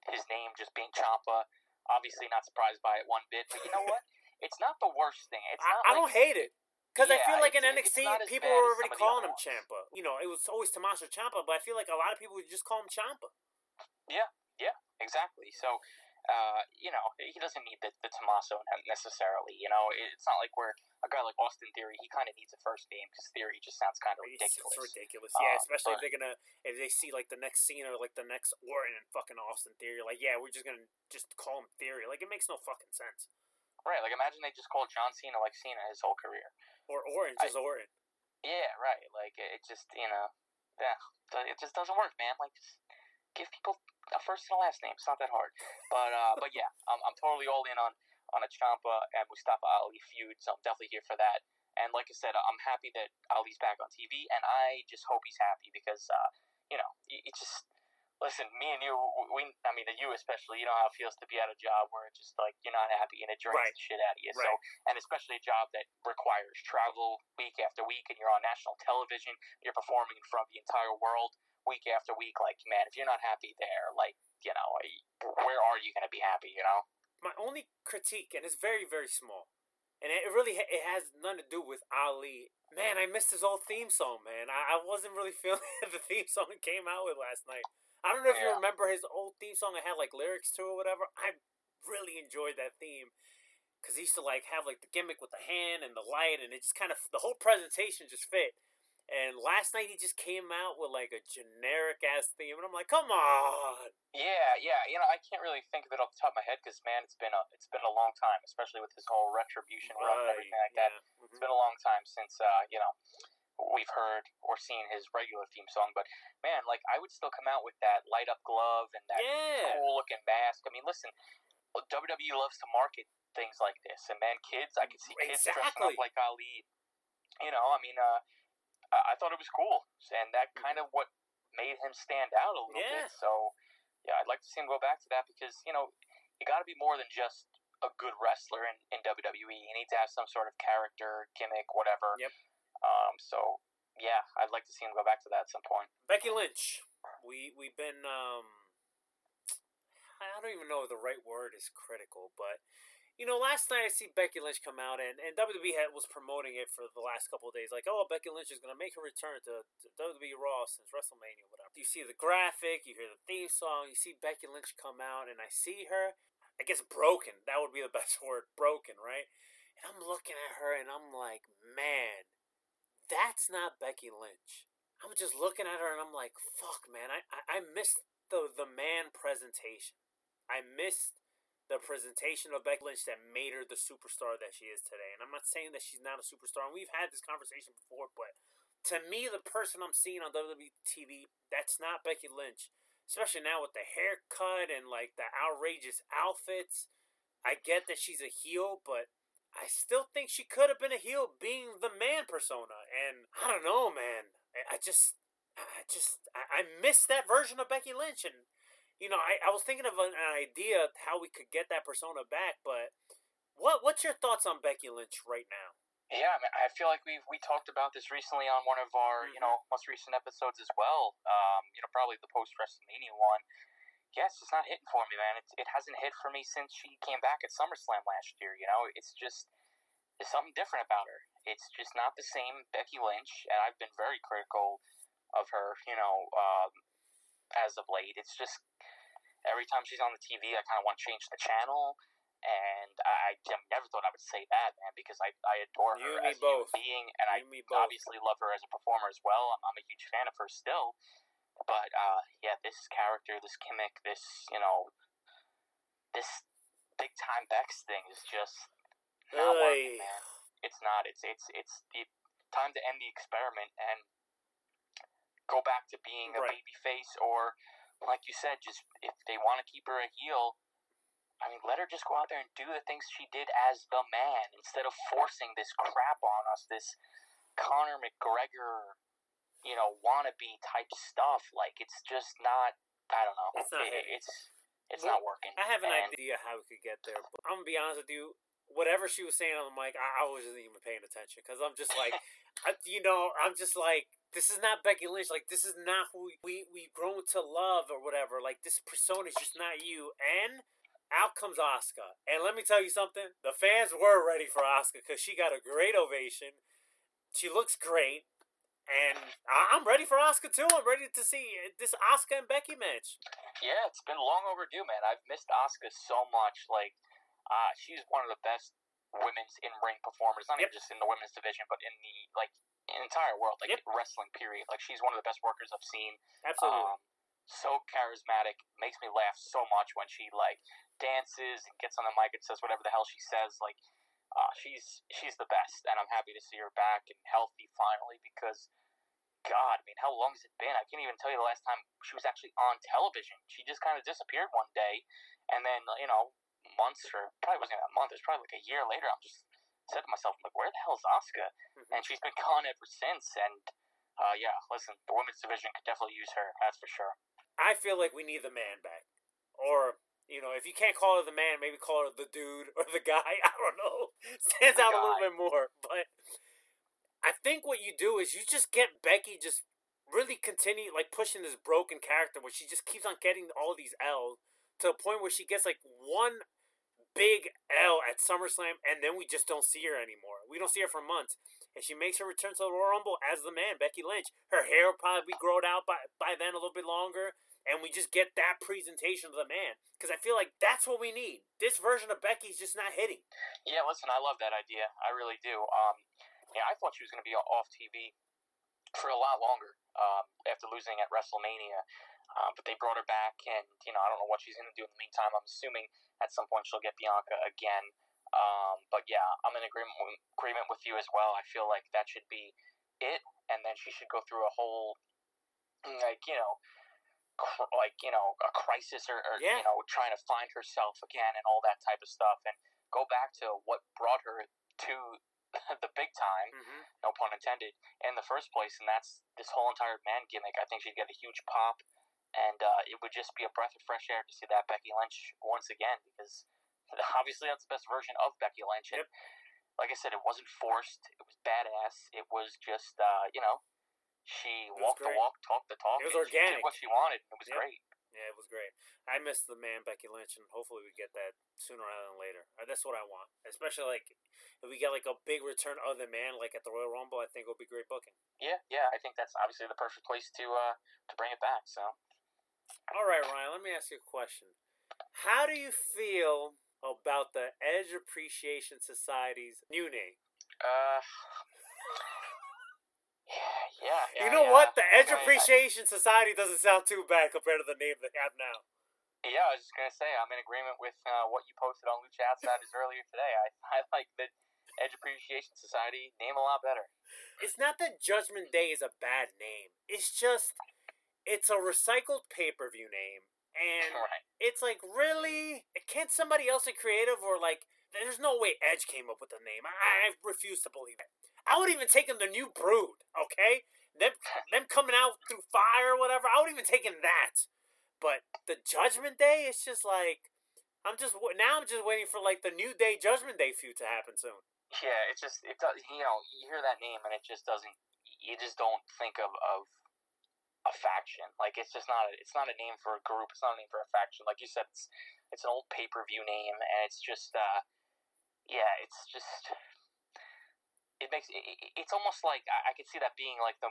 his name just being Ciampa, obviously not surprised by it one bit. But you know *laughs* what? It's not the worst thing. It's I, not I like, don't hate it. Because I feel like in NXT, people were already some of the calling him. Ciampa. You know, it was always Tommaso Ciampa, but I feel like a lot of people would just call him Ciampa. Yeah, yeah, exactly. So, uh, you know, he doesn't need the, the Tommaso necessarily. You know, it's not like we're a guy like Austin Theory. He kind of needs a first name because Theory just sounds kind of ridiculous. it's ridiculous. Yeah, Um, especially if they're gonna if they see like the next Cena or like the next Orton and fucking Austin Theory. Like, yeah, we're just gonna just call him Theory. Like, it makes no fucking sense. Right. Like, imagine they just called John Cena like Cena his whole career. Or orange I- just Orton. Yeah. Right. Like, it just you know, yeah, it just doesn't work, man. Like, just give people a first and a last name. It's not that hard. But uh, but yeah, I'm, I'm totally all in on on a Ciampa and Mustafa Ali feud, so I'm definitely here for that. And like I said, I'm happy that Ali's back on TV, and I just hope he's happy because, uh, you know, it just listen, me and you, we, I mean, you especially, you know how it feels to be at a job where it's just like you're not happy and it drains Right. the shit out of you. So, and especially a job that requires travel week after week, and you're on national television, you're performing in front of the entire world week after week. Like, man, if you're not happy there, like, you know, eh, where are you going to be happy? You know? my only critique, and it's very very small, and it really it has nothing to do with Ali. Man, I missed his old theme song. Man, I, I wasn't really *laughs* feeling the theme song he came out with last night. I don't know if you remember his old theme song. It had like lyrics to it or whatever. I really enjoyed that theme because he used to like have like the gimmick with the hand and the light, and it just kind of the whole presentation just fit. And last night he just came out with like a generic ass theme, and I'm like, come on. Yeah, yeah. You know, I can't really think of it off the top of my head because, man, it's been a it's been a long time, especially with this whole retribution run and everything like that. yeah. It's been a long time since uh, you know we've heard or seen his regular theme song. But man, like I would still come out with that light up glove and that Yeah. cool looking mask. I mean, listen, WWE loves to market things like this, and man, kids, I could see kids dressing up like Ali. You know, I mean, uh, I I thought it was cool, and that kind of what made him stand out a little Yeah. bit. So, yeah, I'd like to see him go back to that because you know you got to be more than just a good wrestler in, in WWE. You need to have some sort of character, gimmick, whatever. Yep. Um. So, yeah, I'd like to see him go back to that at some point. Becky Lynch. We we've been um I don't even know if the right word is critical, but you know, last night I see Becky Lynch come out and, and WWE had, was promoting it for the last couple of days, like, oh, Becky Lynch is gonna make her return to, to WWE Raw since WrestleMania, whatever. You see the graphic, you hear the theme song, you see Becky Lynch come out, and I see her, I guess broken. That would be the *laughs* best word, broken, right? And I'm looking at her and I'm like, man, that's not Becky Lynch. I'm just looking at her and I'm like, fuck, man, I, I, I missed the, the man presentation. I missed the presentation of Becky Lynch that made her the superstar that she is today. And I'm not saying that she's not a superstar, and we've had this conversation before, but to me, the person I'm seeing on WWE TV, that's not Becky Lynch. Especially now with the haircut and like the outrageous outfits. I get that she's a heel, but I still think she could have been a heel being the man persona. And I don't know, man. I, I just, I just, I, I miss that version of Becky Lynch. And, you know, I, I was thinking of an, an idea how we could get that persona back, but what what's your thoughts on Becky Lynch right now? Yeah, I, mean, I feel like we we talked about this recently on one of our you Mm-hmm. know most recent episodes as well. Um, you know, probably the post WrestleMania one. Yeah, it's not hitting for me, man. It's, it hasn't hit for me since she came back at SummerSlam last year. You know, it's just there's something different about her. It's just not the same Becky Lynch, and I've been very critical of her. You know, um, as of late, it's just every time she's on the TV, I kind of want to change the channel. And I, I never thought I would say that, man, because I, I adore You her me as a human both. being, and I You both. obviously love her as a performer as well. I'm, I'm a huge fan of her still. But uh, yeah, this character, this gimmick, this you know, this big time Bex thing is just not Oy. working, man. It's not. It's it's it's the time to end the experiment and go back to being a Right. baby face, or like you said, just if they want to keep her a heel. I mean, let her just go out there and do the things she did as the man instead of forcing this crap on us, this Conor McGregor, you know, wannabe type stuff. Like it's just not. I don't know. It's not It- it's it's Well, not working. I have an And- idea how we could get there, but I'm gonna be honest with you. Whatever she was saying on the mic, I, I wasn't even paying attention because I'm just like, *laughs* I, you know, I'm just like, this is not Becky Lynch. Like, this is not who we, we we've grown to love or whatever. Like, this persona is just not you. And out comes Asuka, and let me tell you something: the fans were ready for Asuka because she got a great ovation. She looks great. And I'm ready for Asuka too. I'm ready to see this Asuka and Becky match. Yeah, it's been long overdue, man. I've missed Asuka so much. Like, uh, she's one of the best women's in ring performers. Not Yep. even just in the women's division, but in the like entire world, like Yep. wrestling. Period. Like, she's one of the best workers I've seen. Absolutely. Um, so charismatic, makes me laugh so much when she like dances and gets on the mic and says whatever the hell she says. Like, uh, she's she's the best, and I'm happy to see her back and healthy finally because. God, I mean, how long has it been? I can't even tell you the last time she was actually on television. She just kind of disappeared one day, and then you know, months, or probably wasn't even a month. It's probably like a year later. I'm just said to myself, like, where the hell is Asuka? Mhm. And she's been gone ever since. And uh, yeah, listen, the women's division could definitely use her. That's for sure. I feel like we need the man back. Or, you know, if you can't call her the man, maybe call her the dude or the guy. *laughs* I don't know. *laughs* Stands The out a little bit more. But I think what you do is you just get Becky just really continue like pushing this broken character where she just keeps on getting all these L's to a point where she gets like one big L at SummerSlam and then we just don't see her anymore. We don't see her for months. And she makes her return to the Royal Rumble as the man, Becky Lynch. Her hair will probably be grown out by, by then a little bit longer and we just get that presentation of the man because I feel like that's what we need. This version of Becky's just not hitting. Yeah, listen, I love that idea. I really do. Um, yeah, I thought she was going to be off TV for a lot longer um, after losing at WrestleMania. Uh, but they brought her back, and you know I don't know what she's going to do in the meantime. I'm assuming at some point she'll get Bianca again. Um, but yeah, I'm in agreement agreement with you as well. I feel like that should be it, and then she should go through a whole like you know cr- like you know a crisis or, or Yeah. you know trying to find herself again and all that type of stuff, and go back to what brought her to *laughs* the big time Mm-hmm. no pun intended, in the first place, and that's this whole entire man gimmick. I think she'd get a huge pop, and uh, it would just be a breath of fresh air to see that Becky Lynch once again, because *laughs* obviously that's the best version of Becky Lynch. And like I said, it wasn't forced. It was badass. It was just, uh, you know, she walked the walk, talked the talk. It was and she organic. did what she wanted. It was Yep. great. Yeah, it was great. I miss the man Becky Lynch, and hopefully we get that sooner rather than later. Uh, That's what I want. Especially like if we get like a big return of the man, like at the Royal Rumble, I think it'll be great booking. Yeah, yeah. I think that's obviously the perfect place to uh, to bring it back. So. All right, Ryan. Let me ask you a question. How do you feel about the Edge Appreciation Society's new name? Uh, yeah, *laughs* *laughs* yeah, yeah. you know yeah. what? The Edge I- I- Appreciation Society doesn't sound too bad compared to the name they have now. Yeah, I was just gonna say I'm in agreement with uh, what you posted on Lucha Outsiders earlier today. I, *laughs* I like the Edge Appreciation Society name a lot better. It's not that Judgment Day is a bad name. It's just it's a recycled pay per view name, and *laughs* Right. it's like really can't somebody else get creative or like there's no way Edge came up with the name. I, I refuse to believe it. I would even take him the new Brood. Okay, them *laughs* them coming out through fire or whatever. I would even take him that. But the Judgment Day, it's just like I'm just now I'm just waiting for like the New Day Judgment Day feud to happen soon. Yeah, it's just it does. You know, you hear that name and it just doesn't. You just don't think of of a faction. Like it's just not. A, it's not a name for a group. It's not a name for a faction. Like you said, it's it's an old pay per view name, and it's just. uh Yeah, it's just. It makes it, it- it's almost like I, I could see that being like the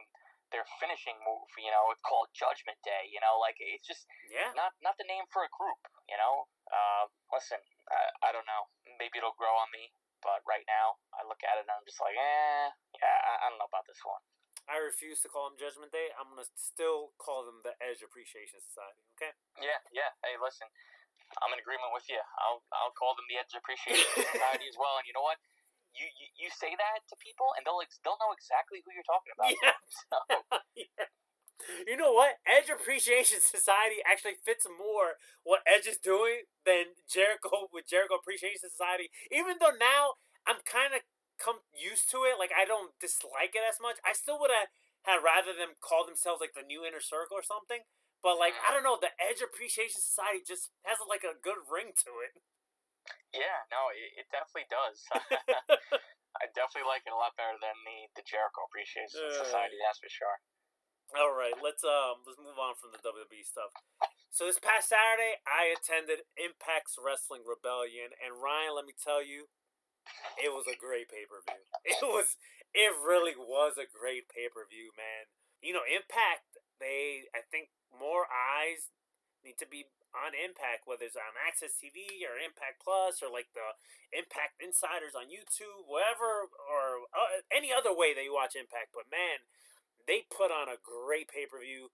their finishing move. You know, it's called Judgment Day. You know, like it's just Yeah. not not the name for a group. You know, uh, listen, I, I don't know. Maybe it'll grow on me, but right now I look at it and I'm just like, eh, yeah, I, I don't know about this one. I refuse to call them Judgment Day. I'm gonna still call them the Edge Appreciation Society. Okay. Yeah, yeah. Hey, listen, I'm in agreement with you. I'll I'll call them the Edge Appreciation Society *laughs* as well. And you know what? You, you you say that to people, and they'll ex- they'll know exactly who you're talking about. Yeah. *laughs* So, *laughs* yeah. You know what? Edge Appreciation Society actually fits more what Edge is doing than Jericho with Jericho Appreciation Society. Even though now I'm kind of come used to it, like I don't dislike it as much. I still would have had rather them call themselves like the New Inner Circle or something. But like I mm. don't know, the Edge Appreciation Society just has like a good ring to it. Yeah, no, it, it definitely does. *laughs* *laughs* I definitely like it a lot better than the the Jericho Appreciation Uh. Society. That's for sure. All right, let's um let's move on from the WWE stuff. So this past Saturday, I attended Impact's Wrestling Rebellion, and Ryan, let me tell you, it was a great pay per view. *laughs* It was, it really was a great pay per view, man. You know, Impact, they, I think more eyes need to be on Impact, whether it's on AXS TV or Impact Plus or like the Impact Insiders on YouTube, whatever, or uh, any other way that you watch Impact. But man, they put on a great pay per view.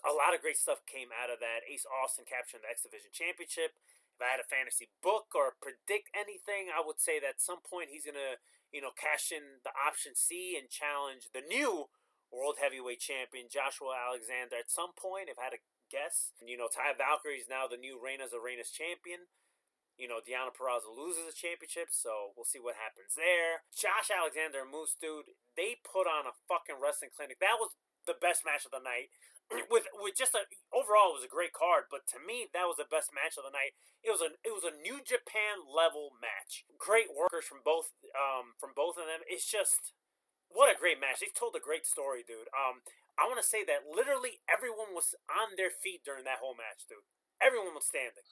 A lot of great stuff came out of that. Ace Austin capturing the X Division Championship. If I had a fantasy book or predict anything, I would say that at some point he's gonna, you know, cash in the option C and challenge the new World Heavyweight Champion Joshua Alexander at some point. If I had to guess, you know, Taya Valkyrie is now the new Reina de Reinas champion. you know, Deonna Purrazzo loses the championship, so we'll see what happens there. Josh Alexander and Moose Dude, they put on a fucking wrestling clinic. That was the best match of the night. *clears throat* With with just a overall it was a great card, but to me that was the best match of the night. It was a it was a New Japan level match. Great workers from both um from both of them. It's just what a great match. They told a great story, dude. Um I want to say that literally everyone was on their feet during that whole match, dude. Everyone was standing.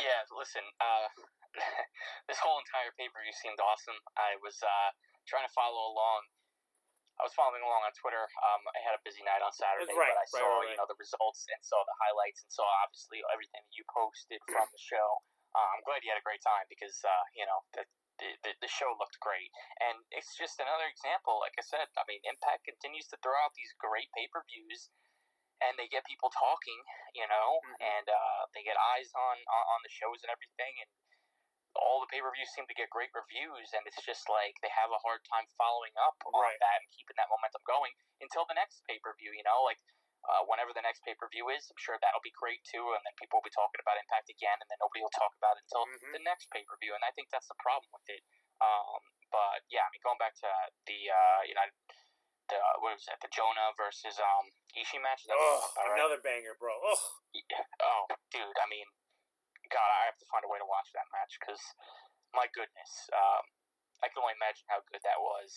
Yeah, listen, uh, *laughs* this whole entire pay per view seemed awesome. I was uh, trying to follow along. I was following along on Twitter. Um, I had a busy night on Saturday, Right, but I right, saw right, you know the results and saw the highlights and saw obviously everything that you posted from the show. Uh, I'm glad you had a great time because uh, you know the, the the show looked great, and it's just another example. Like I said, I mean, Impact continues to throw out these great pay per views, and they get people talking, you know, Mhm. and uh, they get eyes on, on on the shows and everything, and all the pay per views seem to get great reviews, and it's just like they have a hard time following up on that and keeping that momentum going until the next pay per view. You know, like uh, whenever the next pay per view is, I'm sure that'll be great too, and then people will be talking about Impact again, and then nobody will talk about it until Mhm. the next pay per view, and I think that's the problem with it. Um, but yeah, I mean, going back to the uh, United. The, what was it? The Jonah versus um Ishii match. That Oh, it's right? another banger, bro. Oh, Yeah. Oh, dude. I mean, God, I have to find a way to watch that match because, my goodness, um, I can only imagine how good that was.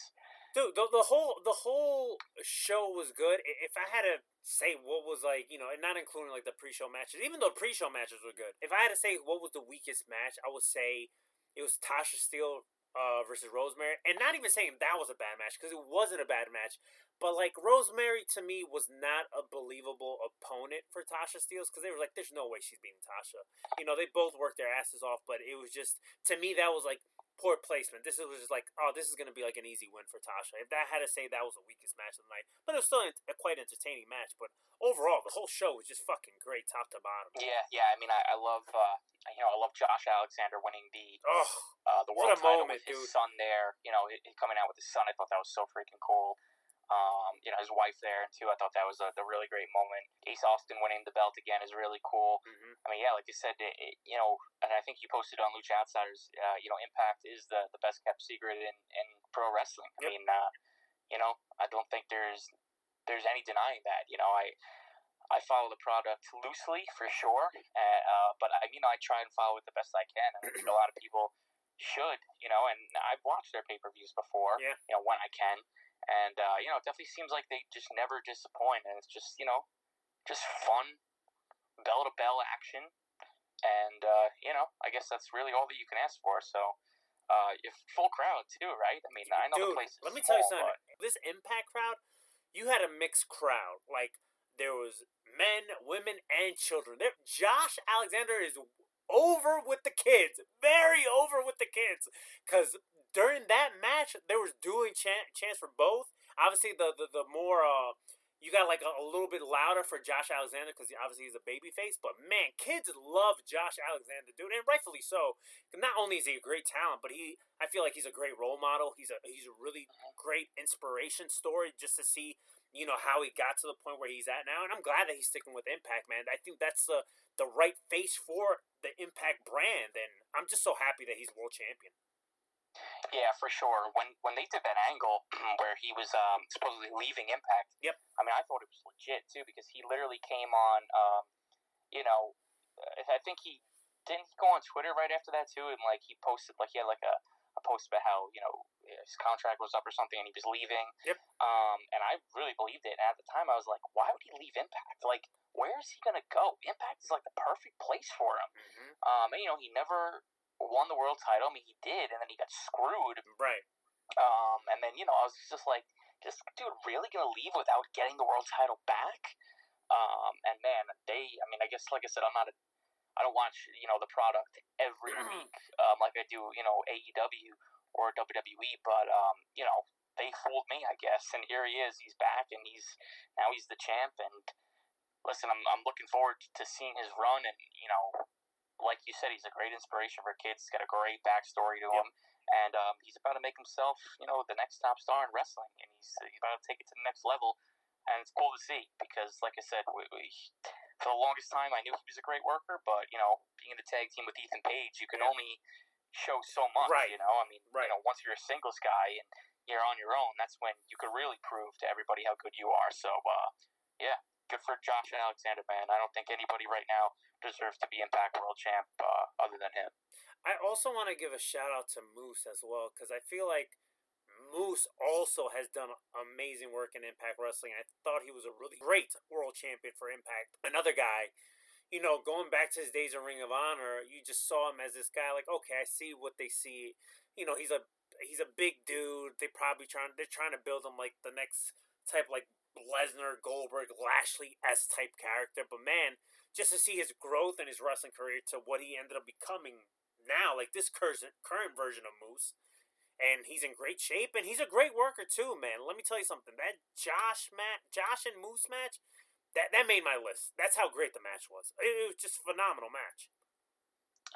Dude, the, the whole the whole show was good. If I had to say what was like, you know, and not including like the pre-show matches, even though pre-show matches were good. If I had to say what was the weakest match, I would say it was Tasha Steelz uh, versus Rosemary, and not even saying that was a bad match because it wasn't a bad match. But like Rosemary to me was not a believable opponent for Tasha Steelz because they were like, "There's no way she's beating Tasha." You know, they both worked their asses off, but it was just to me that was like poor placement. This was just like, oh, this is going to be like an easy win for Tasha. If that had to say that was the weakest match of the night, but it was still a quite entertaining match. But overall, the whole show was just fucking great, top to bottom. Yeah, yeah. I mean, I, I love, uh, you know, I love Josh Alexander winning the Oh, uh, the world title moment, with his dude. son there. You know, coming out with his son. I thought that was so freaking cool. Um, you know, his wife there too. I thought that was a, a really great moment. Ace Austin winning the belt again is really cool. hmm I mean, yeah, like you said, it, it, you know, and I think you posted on Lucha Outsiders, uh, you know, Impact is the, the best kept secret in, in pro wrestling. Yep. I mean, uh, you know, I don't think there's there's any denying that. You know, I I follow the product loosely for sure, uh, uh, but I mean, I try and follow it the best I can. And I think a lot of people should, you know, and I've watched their pay per views before, Yeah. you know, when I can, and uh, you know, it definitely seems like they just never disappoint, and it's just you know, just fun, bell to bell action, and uh, you know, I guess that's really all that you can ask for. So, uh, if full crowd too, right? I mean, I know Dude, the place. Let me tell you small, something. This Impact crowd, you had a mixed crowd. Like there was men, women, and children. There, Josh Alexander is over with the kids, very over with the kids, because during that match there was dueling chan- chance for both. Obviously, the the, the more uh, you got like a, a little bit louder for Josh Alexander because obviously he's a baby face. But man, kids love Josh Alexander, dude, and rightfully so. Not only is he a great talent, but he I feel like he's a great role model. He's a he's a really great inspiration story just to see you know how he got to the point where he's at now. And I'm glad that he's sticking with Impact, man. I think that's the the right face for the Impact brand, and I'm just so happy that he's world champion. Yeah, for sure. When when they did that angle *clears throat* where he was um, supposedly leaving Impact, Yep. I mean, I thought it was legit too because he literally came on. Um, you know, uh, I think he didn't he go on Twitter right after that too, and like he posted like he had like a, a post about how you know his contract was up or something and he was leaving. Yep. Um, and I really believed it. And at the time, I was like, why would he leave Impact? Like, where is he gonna go? Impact is like the perfect place for him. Mm-hmm. Um, and you know, he never won the world title. I mean, he did, and then he got screwed. Right. Um, and then you know, I was just like, this dude really gonna leave without getting the world title back? Um, and man, they, I mean, I guess like I said, I'm not a, I don't watch you know the product every *clears throat* week, um, like I do you know AEW or WWE, but um, you know, they fooled me, I guess, and here he is, he's back, and he's now he's the champ, and listen, I'm I'm looking forward to seeing his run, and you know, like you said, he's a great inspiration for kids. He's got a great backstory to Yep. him, and um, he's about to make himself, you know, the next top star in wrestling, and he's he's about to take it to the next level, and it's cool to see because, like I said, we, we for the longest time, I knew he was a great worker, but you know, being in the tag team with Ethan Page, you can Yeah. only show so much. Right. You know, I mean, Right. you know, once you're a singles guy and you're on your own, that's when you can really prove to everybody how good you are. So, uh, yeah, good for Josh and Alexander, man. I don't think anybody right now deserves to be Impact World Champ uh, other than him. I also want to give a shout out to Moose as well because I feel like Moose also has done amazing work in Impact Wrestling. I thought he was a really great world champion for Impact. Another guy, you know, going back to his days in Ring of Honor, you just saw him as this guy. Like, okay, I see what they see. You know, he's a he's a big dude. They probably trying they're trying to build him like the next type like Lesnar, Goldberg, Lashley s type character. But man, just to see his growth in his wrestling career to what he ended up becoming now, like this current version of Moose, and he's in great shape, and he's a great worker too, man. Let me tell you something. That Josh match, Josh and Moose match, that that made my list. That's how great the match was. It, was just a phenomenal match.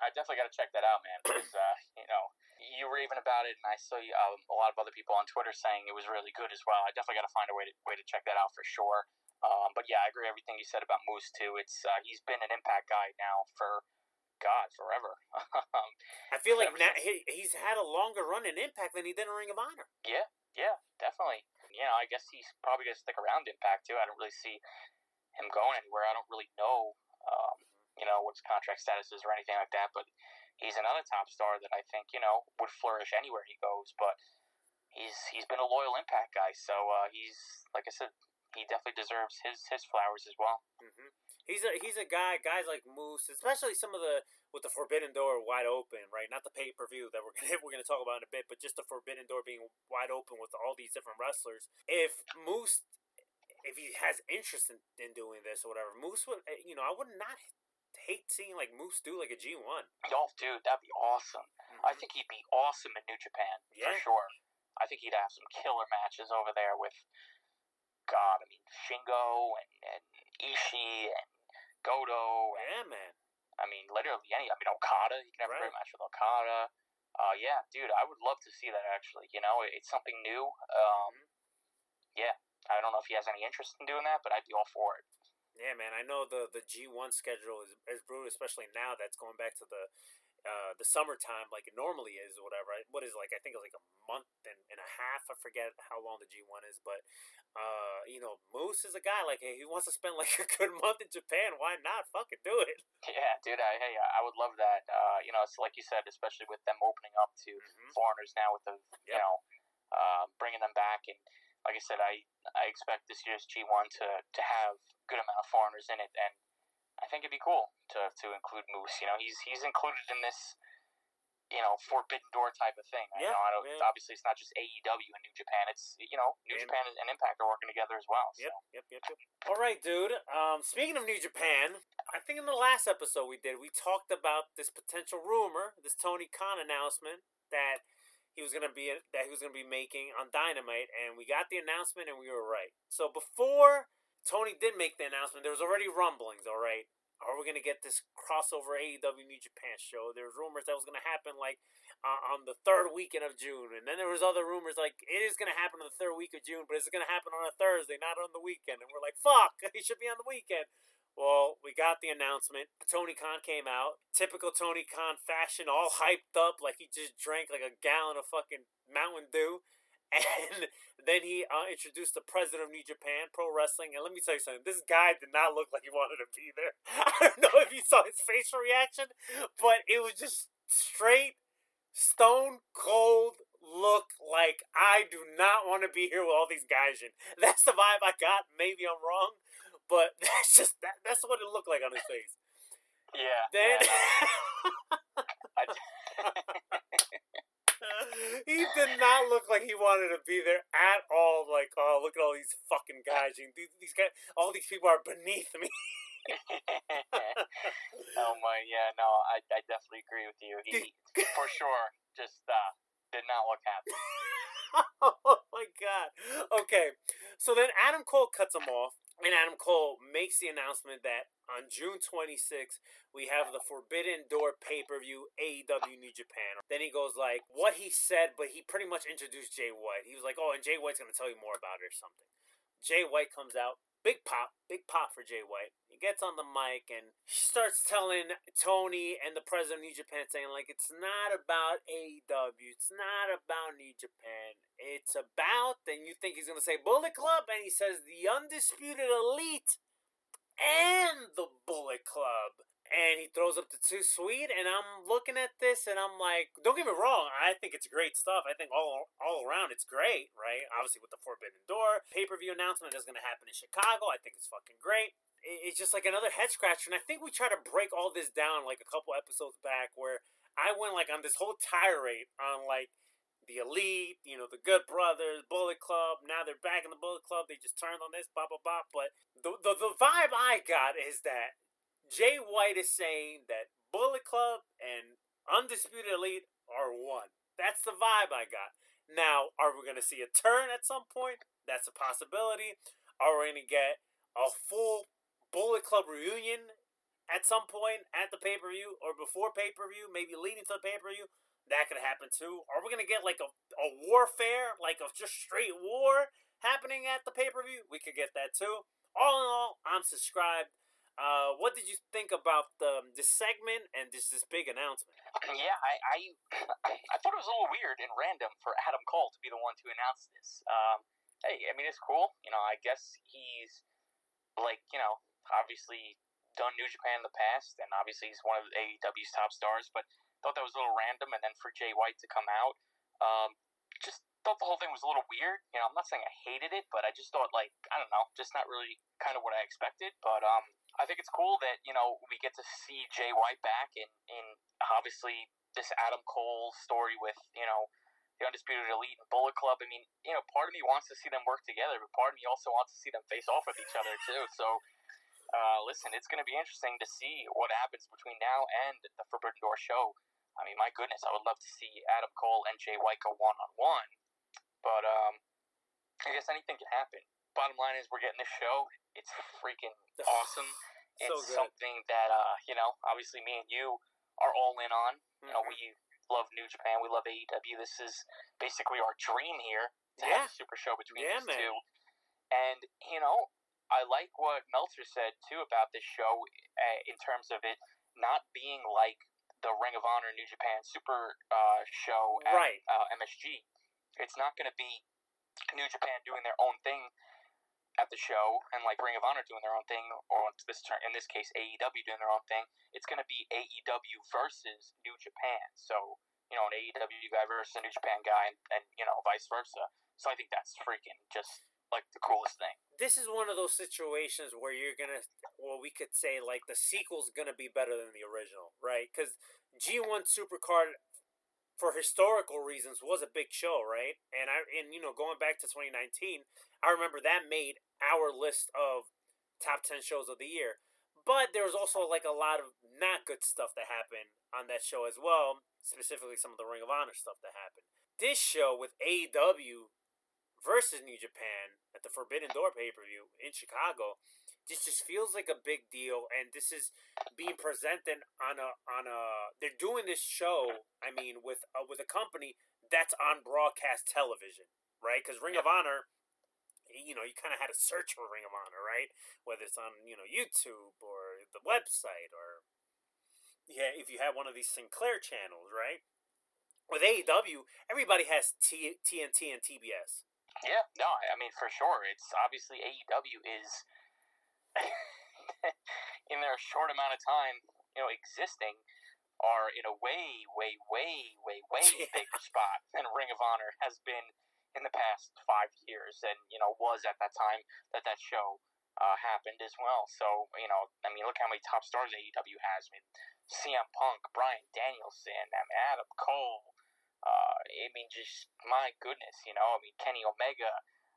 I definitely got to check that out, man. Because uh, you know, you were even about it, and I saw you, um, a lot of other people on Twitter saying it was really good as well. I definitely got to find a way to way to check that out for sure. Um, but yeah, I agree everything you said about Moose too. It's uh, he's been an Impact guy now for God forever. *laughs* Um, I feel like now he, he's had a longer run in Impact than he did in Ring of Honor. yeah, yeah, definitely. You know, I guess he's probably gonna stick around Impact too. I don't really see him going anywhere. I don't really know, um, you know, what his contract status is or anything like that. But he's another top star that I think you know would flourish anywhere he goes. But he's he's been a loyal Impact guy, so uh, he's like I said, he definitely deserves his his flowers as well. Mm-hmm. He's a he's a guy. Guys like Moose, especially some of the with the Forbidden Door wide open, right? Not the pay per view that we're *laughs* gonna we're gonna talk about in a bit, but just the Forbidden Door being wide open with all these different wrestlers. If Moose, if he has interest in, in doing this or whatever, Moose would, eh, you know, I would not hate seeing like Moose do like a G one. Yo, dude, that'd be awesome. I think he'd be awesome in New Japan Yeah. for sure. I think he'd have some killer matches over there with God. I mean Shingo and, and Ishii and Goto. And, Yeah, man. I mean, literally any. I mean Okada. He can have a Right. great match with Okada. Uh, yeah, dude, I would love to see that. Actually, you know, it's something new. Um, Mhm. yeah, I don't know if he has any interest in doing that, but I'd be all for it. Yeah, man. I know the the G one schedule is is brutal, especially now that's going back to the uh, the summertime like it normally is or whatever. What is it, like I think it's like a month and, and a half. I forget how long the G one is, but uh, you know, Moose is a guy like hey, he wants to spend *laughs* like a good month in Japan. Why not? Fucking do it. Yeah, dude. I, hey, I would love that. Uh, you know, it's like you said, especially with them opening up to Mhm. foreigners now with the you know uh, bringing them back and like I said I I expect this year's G1 to to have a good amount of foreigners in it and I think it'd be cool to to include Moose you know he's he's included in this you know forbidden door type of thing Yeah, you know I yeah. obviously it's not just AEW and New Japan it's you know New Japan and Impact are working together as well so. Yep, yep, yep, yep. All right, dude. Um, speaking of New Japan, I think in the last episode we did, we talked about this potential rumor, this Tony Khan announcement that he was gonna be that he was gonna be making on Dynamite, and we got the announcement, and we were right. So before Tony did make the announcement, there was already rumblings. All right, are we gonna get this crossover AEW New Japan show? There was rumors that was gonna happen like uh, on the third weekend of June, and then there was other rumors like it is gonna happen on the third week of June, but it's gonna happen on a Thursday, not on the weekend. And we're like, fuck, *laughs* it should be on the weekend. Well, we got the announcement. Tony Khan came out, typical Tony Khan fashion, all hyped up like he just drank like a gallon of fucking Mountain Dew. *laughs* And then he uh, introduced the president of New Japan Pro Wrestling. And let me tell you something, this guy did not look like he wanted to be there. *laughs* I don't know if you saw his facial reaction, but it was just straight, stone cold look like I do not want to be here with all these guys. And *laughs* that's the vibe I got. Maybe I'm wrong, but *laughs* that's just that, that's what it looked like on his face. yeah Then. *laughs* *laughs* He did not look like he wanted to be there at all. Like, oh, look at all these fucking guys. These, these guys, all these people are beneath me. oh my, yeah, no, I, I definitely agree with you. He for sure just uh, did not look happy. oh my god. Okay, so then Adam Cole cuts him off, and Adam Cole makes the announcement that on June 26th we have the Forbidden Door pay per view AEW New Japan. Then he goes like what he said, but he pretty much introduced Jay White. He was like, "Oh, and Jay White's gonna tell you more about it or something." Jay White comes out, big pop, big pop for Jay White. He gets on the mic and starts telling Tony and the president of New Japan, saying, like, it's not about AEW, it's not about New Japan, it's about, and you think he's going to say Bullet Club, and he says the Undisputed Elite and the Bullet Club. And he throws up the Too Sweet, and I'm looking at this, and I'm like, don't get me wrong, I think it's great stuff. I think all all around it's great, right? Obviously with the Forbidden Door pay per view announcement that's going to happen in Chicago, I think it's fucking great. It's just like another head scratcher, and I think we try to break all this down like a couple episodes back, where I went like on this whole tirade on like the elite, you know, the Good Brothers, Bullet Club. Now they're back in the Bullet Club. They just turned on this, blah blah blah. But the the, the vibe I got is that Jay White is saying that Bullet Club and Undisputed Elite are one. That's the vibe I got. Now, are we going to see a turn at some point? That's a possibility. Are we going to get a full Bullet Club reunion at some point at the pay per view or before pay per view, maybe leading to the pay per view? That could happen too. Are we going to get like a, a warfare, like a just straight war happening at the pay per view? We could get that too. All in all, I'm subscribed. Uh, what did you think about the this segment and this this big announcement? Yeah, I, I *coughs* I thought it was a little weird and random for Adam Cole to be the one to announce this. Um, hey, I mean it's cool. You know, I guess he's like you know obviously done New Japan in the past, and obviously he's one of AEW's top stars. But thought that was a little random, and then for Jay White to come out, um, just thought the whole thing was a little weird. You know, I'm not saying I hated it, but I just thought like I don't know, just not really kind of what I expected. But um, I think it's cool that you know we get to see Jay White back, and in obviously this Adam Cole story with you know the Undisputed Elite and Bullet Club. I mean, you know, part of me wants to see them work together, but part of me also wants to see them face off with each other too. So. Uh, listen, it's going to be interesting to see what happens between now and the Forbidden Door show. I mean, my goodness, I would love to see Adam Cole and Jay White go one on one. But um, I guess anything can happen. Bottom line is, we're getting this show. It's freaking *sighs* awesome. So it's good. something that uh, you know, obviously, me and you are all in on. You know, Mhm. we love New Japan. We love AEW. This is basically our dream here to Yeah. have a super show between Yeah, these man. two. And you know, I like what Meltzer said too about this show uh, in terms of it not being like the Ring of Honor New Japan Super uh, show at Right. uh, MSG. It's not going to be New Japan doing their own thing at the show and like Ring of Honor doing their own thing, or in this turn, in this case AEW doing their own thing. It's going to be AEW versus New Japan. So you know, an AEW guy versus a New Japan guy, and, and you know, vice versa. So I think that's freaking just like the coolest thing. This is one of those situations where you're gonna, well, we could say like the sequel's gonna be better than the original, right? Because G1 Supercard, for historical reasons, was a big show, right? And I, and you know, going back to 2019, I remember that made our list of top 10 shows of the year. But there was also like a lot of not good stuff that happened on that show as well, specifically some of the Ring of Honor stuff that happened. This show with AEW versus New Japan at the Forbidden Door pay per view in Chicago, this just feels like a big deal, and this is being presented on a on a. They're doing this show. I mean, with uh, with a company that's on broadcast television, right? Because Ring of Honor, you know, you kind of had to search for Ring of Honor, right? Whether it's on you know YouTube or the website or yeah, if you had one of these Sinclair channels, right? With AEW, everybody has T- TNT and TBS. Yeah, no, I mean for sure. It's obviously AEW is *laughs* in their short amount of time, you know, existing, are in a way, way, way, way, way *laughs* bigger spot than Ring of Honor has been in the past five years, and you know was at that time that that show uh, happened as well. So you know, I mean, look how many top stars AEW has. I mean, CM Punk, Bryan Danielson, I mean, Adam Cole. Uh, I mean, just my goodness, you know. I mean, Kenny Omega.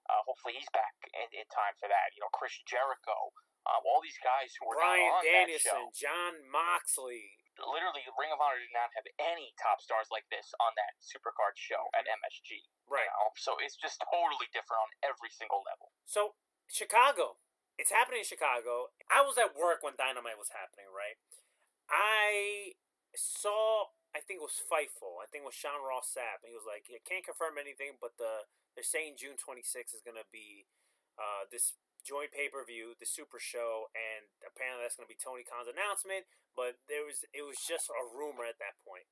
Uh, hopefully, he's back in, in time for that. You know, Chris Jericho. Um, all these guys who were Brian on Danielson, that show. Jon Moxley. Literally, Ring of Honor did not have any top stars like this on that Supercard show at MSG. Right. You know? So it's just totally different on every single level. So Chicago, it's happening in Chicago. I was at work when Dynamite was happening, right? I saw, I think it was Fightful. I think it was Sean Ross Sapp, and he was like, "He can't confirm anything, but the they're saying June 26th is gonna be uh, this joint pay per view, the Super Show, and apparently that's going to be Tony Khan's announcement. But there was it was just a rumor at that point.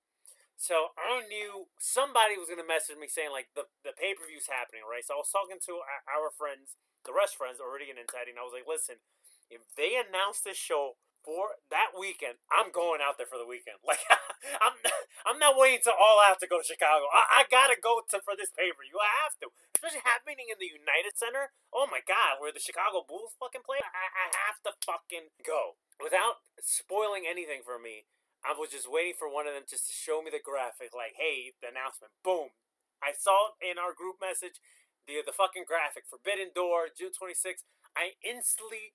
So I knew somebody was going to message me saying like the the pay per view's happening, right? So I was talking to our, friends, the rest friends, already and Teddy, and I was like, listen, if they announce this show for that weekend, I'm going out there for the weekend. *laughs* Like I'm, not, I'm not waiting to all out to go to Chicago. I, I gotta go to for this pay per view. I have to, especially happening in the United Center. Oh my God, where the Chicago Bulls fucking play. I, I have to fucking go without spoiling anything for me. I was just waiting for one of them just to show me the graphic, like, hey, the announcement. Boom. I saw it in our group message, the the fucking graphic, Forbidden Door, June 26th. I instantly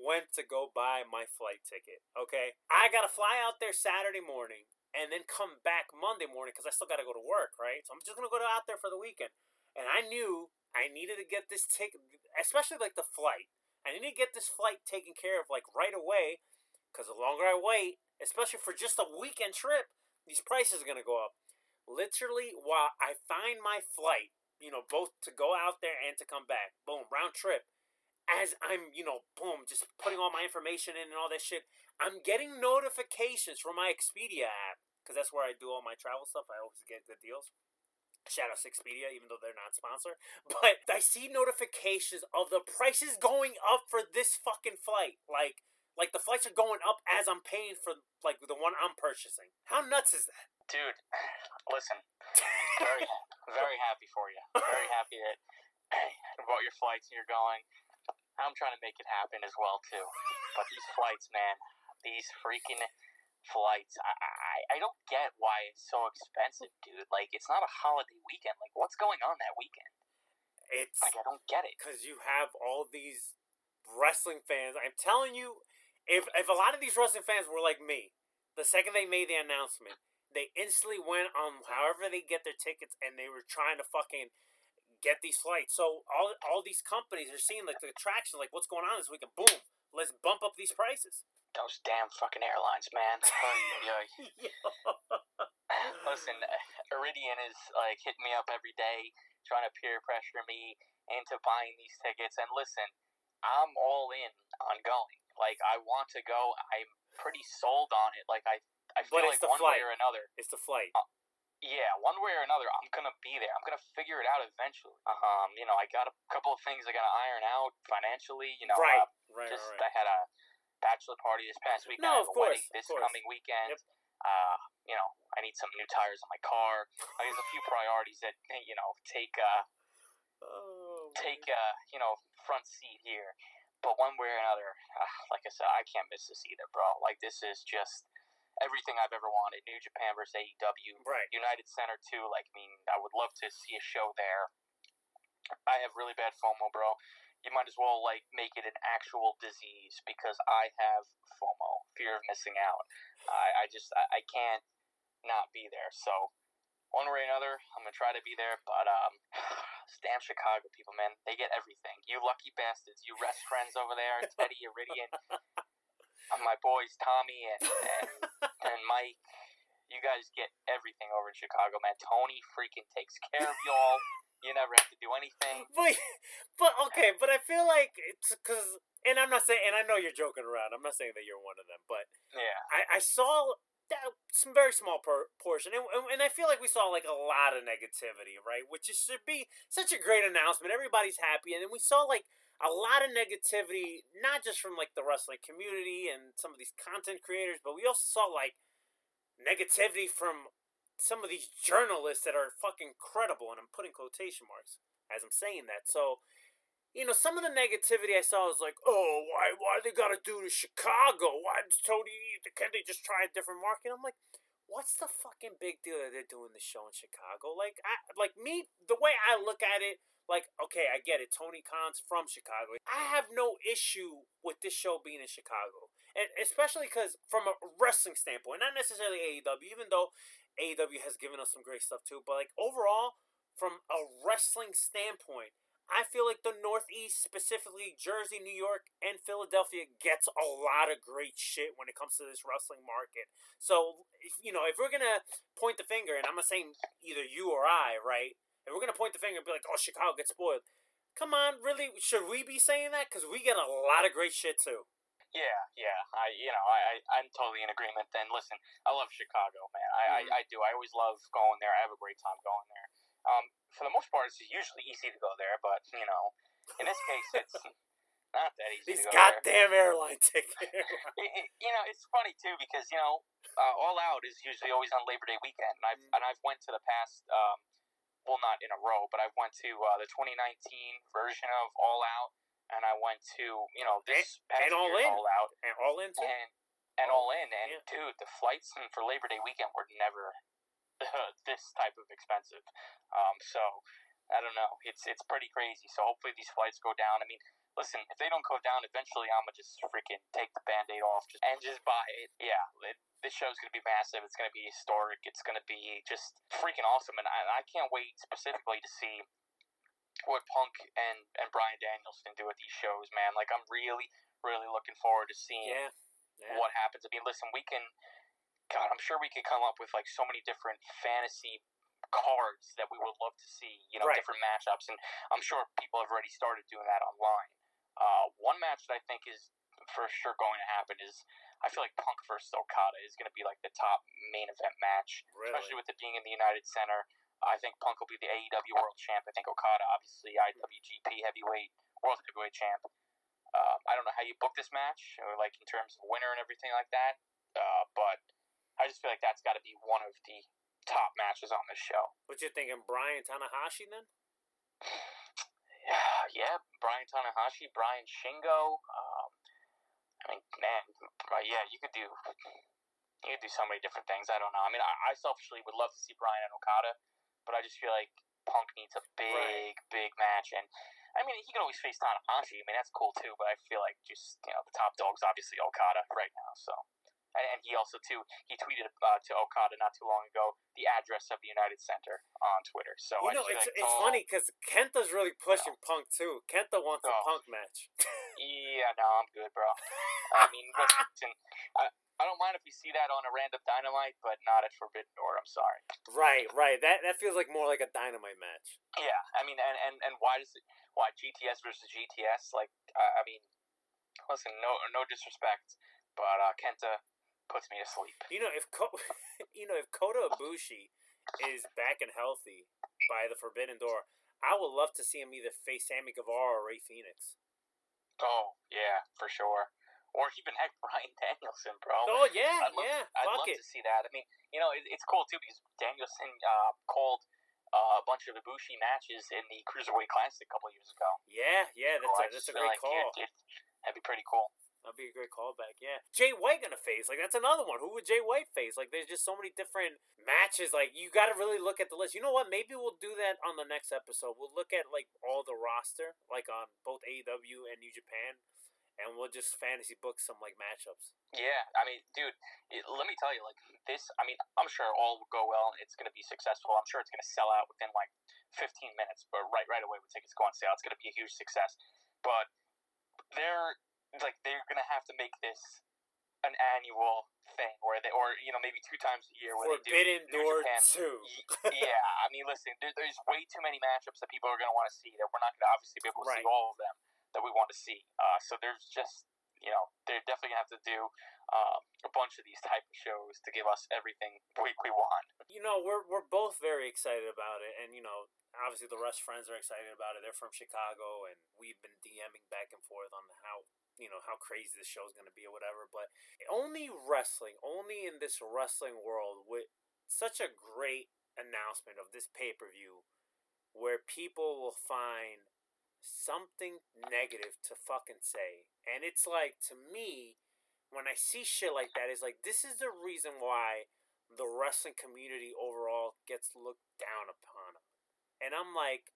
went to go buy my flight ticket. Okay, I gotta fly out there Saturday morning and then come back Monday morning because I still gotta go to work, right? So I'm just gonna go out there for the weekend. And I knew I needed to get this ticket, especially like the flight. I need to get this flight taken care of like right away because the longer I wait, especially for just a weekend trip, these prices are gonna go up. Literally, while I find my flight, you know, both to go out there and to come back, boom, round trip as I'm, you know, boom, just putting all my information in and all that shit, I'm getting notifications from my Expedia app because that's where I do all my travel stuff. I always get good deals. Shout out to Expedia, even though they're not sponsor. *laughs* But I see notifications of the prices going up for this fucking flight. Like, like the flights are going up as I'm paying for like the one I'm purchasing. How nuts is that, dude? *sighs* Listen, *laughs* very, very happy for you. Very happy that *laughs* about your flights and you're going. I'm trying to make it happen as well too. But these flights, man, these freaking flights, I, I I don't get why it's so expensive, dude. Like it's not a holiday weekend. Like what's going on that weekend? It's like I don't get it because you have all these wrestling fans. I'm telling you, if if a lot of these wrestling fans were like me, the second they made the announcement, they instantly went on however they get their tickets and they were trying to fucking get these flights. So all all these companies are seeing like the attraction, like what's going on this weekend. Boom, let's bump up these prices. Those damn fucking airlines, man. *laughs* *laughs* Listen, Iridian is like hitting me up every day, trying to peer pressure me into buying these tickets. And listen, I'm all in on going. Like I want to go. I'm pretty sold on it. Like I, I feel like one flight. way or another. It's the flight. Uh, yeah, one way or another, I'm gonna be there. I'm gonna figure it out eventually. Um, you know, I got a couple of things I gotta iron out financially. You know, right, uh, right, just right. I had a bachelor party this past weekend. No, I of have a course, wedding this coming weekend. Yep. Uh, you know, I need some new tires on my car. Like, there's a few priorities that you know take uh oh, take uh you know front seat here. But one way or another, uh, like I said, I can't miss this either, bro. Like this is just everything I've ever wanted. New Japan versus AEW. Right. United Center too. Like, I mean, I would love to see a show there. I have really bad FOMO, bro. You might as well like make it an actual disease because I have FOMO, fear of missing out. I, I just I, I can't not be there. So one way or another, I'm gonna try to be there. But um, *sighs* damn Chicago people, man, they get everything. You lucky bastards, you rest friends over there, *laughs* Teddy Iridian, my boys Tommy and, and *laughs* and Mike. You guys get everything over in Chicago, man. Tony freaking takes care of y'all. You never have to do anything. *laughs* But, but okay, but I feel like it's because, and I'm not saying, and I know you're joking around. I'm not saying that you're one of them, but Yeah. I, I saw that some very small per- portion, and, and I feel like we saw like a lot of negativity, right? Which is, should be such a great announcement. Everybody's happy, and then we saw like a lot of negativity, not just from like the wrestling community and some of these content creators, but we also saw like negativity from some of these journalists that are fucking credible, and I'm putting quotation marks as I'm saying that. So, you know, some of the negativity I saw was like, oh, why, why they gotta do to Chicago? Why does Tony? Can't they just try a different market? I'm like, what's the fucking big deal that they're doing the show in Chicago? Like, I, like me, the way I look at it, like, okay, I get it. Tony Khan's from Chicago. I have no issue with this show being in Chicago. And especially because from a wrestling standpoint, not necessarily AEW, even though AEW has given us some great stuff too, but like overall, from a wrestling standpoint, I feel like the Northeast, specifically Jersey, New York, and Philadelphia, gets a lot of great shit when it comes to this wrestling market. So, you know, if we're gonna point the finger, and I'm not saying either you or I, right? If we're gonna point the finger and be like, "Oh, Chicago gets spoiled," Come on, really? Should we be saying that? Because we get a lot of great shit too. Yeah, yeah. I, you know, I, I, I'm totally in agreement. And listen, I love Chicago, man. I, I, I do. I always love going there. I have a great time going there. Um, for the most part, it's usually easy to go there, but you know, in this case, it's *laughs* not that easy. These to go there. goddamn airline tickets. *laughs* You know, it's funny too because you know, uh, All Out is usually always on Labor Day weekend, and I've and I've went to the past, um, well, not in a row, but I've went to uh, the 2019 version of All Out, and I went to you know this And- and All In. All Out, and all in too. and and All In, and Yeah. dude, the flights for Labor Day weekend were never *laughs* this type of expensive. Um, so I don't know. It's it's pretty crazy. So hopefully these flights go down. I mean, listen, if they don't go down, eventually I'm gonna just freaking take the band-aid off just, and just buy it. Yeah, it, this show's gonna be massive. It's gonna be historic. It's gonna be just freaking awesome, and I, I can't wait specifically to see what Punk and and Bryan Danielson do at these shows, man. Like I'm really really looking forward to seeing Yeah. yeah. what happens. I mean, listen, we can. God, I'm sure we could come up with like so many different fantasy cards that we would love to see. You know, Right. different matchups, and I'm sure people have already started doing that online. Uh, one match that I think is for sure going to happen is I feel like Punk versus Okada is going to be like the top main event match, Really? especially with it being in the United Center. I think Punk will be the AEW World Champ. I think Okada, obviously, IWGP Heavyweight World Heavyweight Champ. Uh, I don't know how you book this match, or like in terms of winner and everything like that. Uh, but I just feel like that's got to be one of the top matches on this show. What you thinking, Bryan Tanahashi then? *sighs* *sighs* Yeah, Bryan Tanahashi, Bryan Shingo. Um, I mean, man, yeah, you could do you could do so many different things. I don't know. I mean, I, I selfishly would love to see Bryan and Okada, but I just feel like Punk needs a big, big match. And I mean, he can always face Tanahashi. I mean, that's cool too. But I feel like just you know, the top dog's obviously Okada right now. So. And, and he also too he tweeted uh, to Okada not too long ago the address of the United Center on Twitter. So You I know, it's like, it's oh, funny because Kenta's really pushing Punk too. Kenta wants a Oh. Punk match. *laughs* Yeah, no, I'm good, bro. *laughs* I mean, listen, I, I don't mind if we see that on a random dynamite, but not at Forbidden Door. I'm sorry. right, right. That that feels like more like a dynamite match. Yeah, I mean, and and, and why does it? Why GTS versus GTS? Like, uh, I mean, listen, no no disrespect, but uh, Kenta puts me to sleep. You know, if Ko- *laughs* you know if Kota Ibushi is back and healthy by the Forbidden Door, I would love to see him either face Sammy Guevara or Rey Fenix. Oh yeah, for sure. Or even heck, *laughs* Bryan Danielson, bro. Oh yeah, I'd love, yeah. I'd love it. to see that. I mean, you know, it, it's cool too because Danielson uh, called uh, a bunch of Ibushi matches in the Cruiserweight Classic a couple of years ago. Yeah, yeah. That's So a that's a great like, call. it- that'd be pretty cool. That'd be a great callback. Yeah, Jay White gonna face like that's another one. Who would Jay White face? Like, there's just so many different matches. Like, you got to really look at the list. You know what? Maybe we'll do that on the next episode. We'll look at like all the roster, like on both AEW and New Japan, and we'll just fantasy book some like matchups. Yeah, I mean, dude, it, let me tell you, like this. I mean, I'm sure all will go well. It's going to be successful. I'm sure it's going to sell out within like 15 minutes, but right, right away when tickets go on sale, it's going to be a huge success. But they're like they're going to have to make this an annual thing, where they, or you know, maybe two times a year, where Forbidden they do Door Japan. two. Yeah, I mean, listen, there, there's way too many matchups that people are going to want to see that we're not going to obviously be able to Right. see all of them that we want to see. Uh, so there's just, you know, they're definitely going to have to do um, a bunch of these type of shows to give us everything we, we want. You know, we're we're both very excited about it, and you know, obviously the Rush friends are excited about it. They're from Chicago, and we've been DMing back and forth on how you know how crazy this show's gonna be or whatever. But only wrestling, only in this wrestling world, with such a great announcement of this pay per view, where people will find something negative to fucking say, and it's like to me. When I see shit like that, it's like this is the reason why the wrestling community overall gets looked down upon. And I'm like,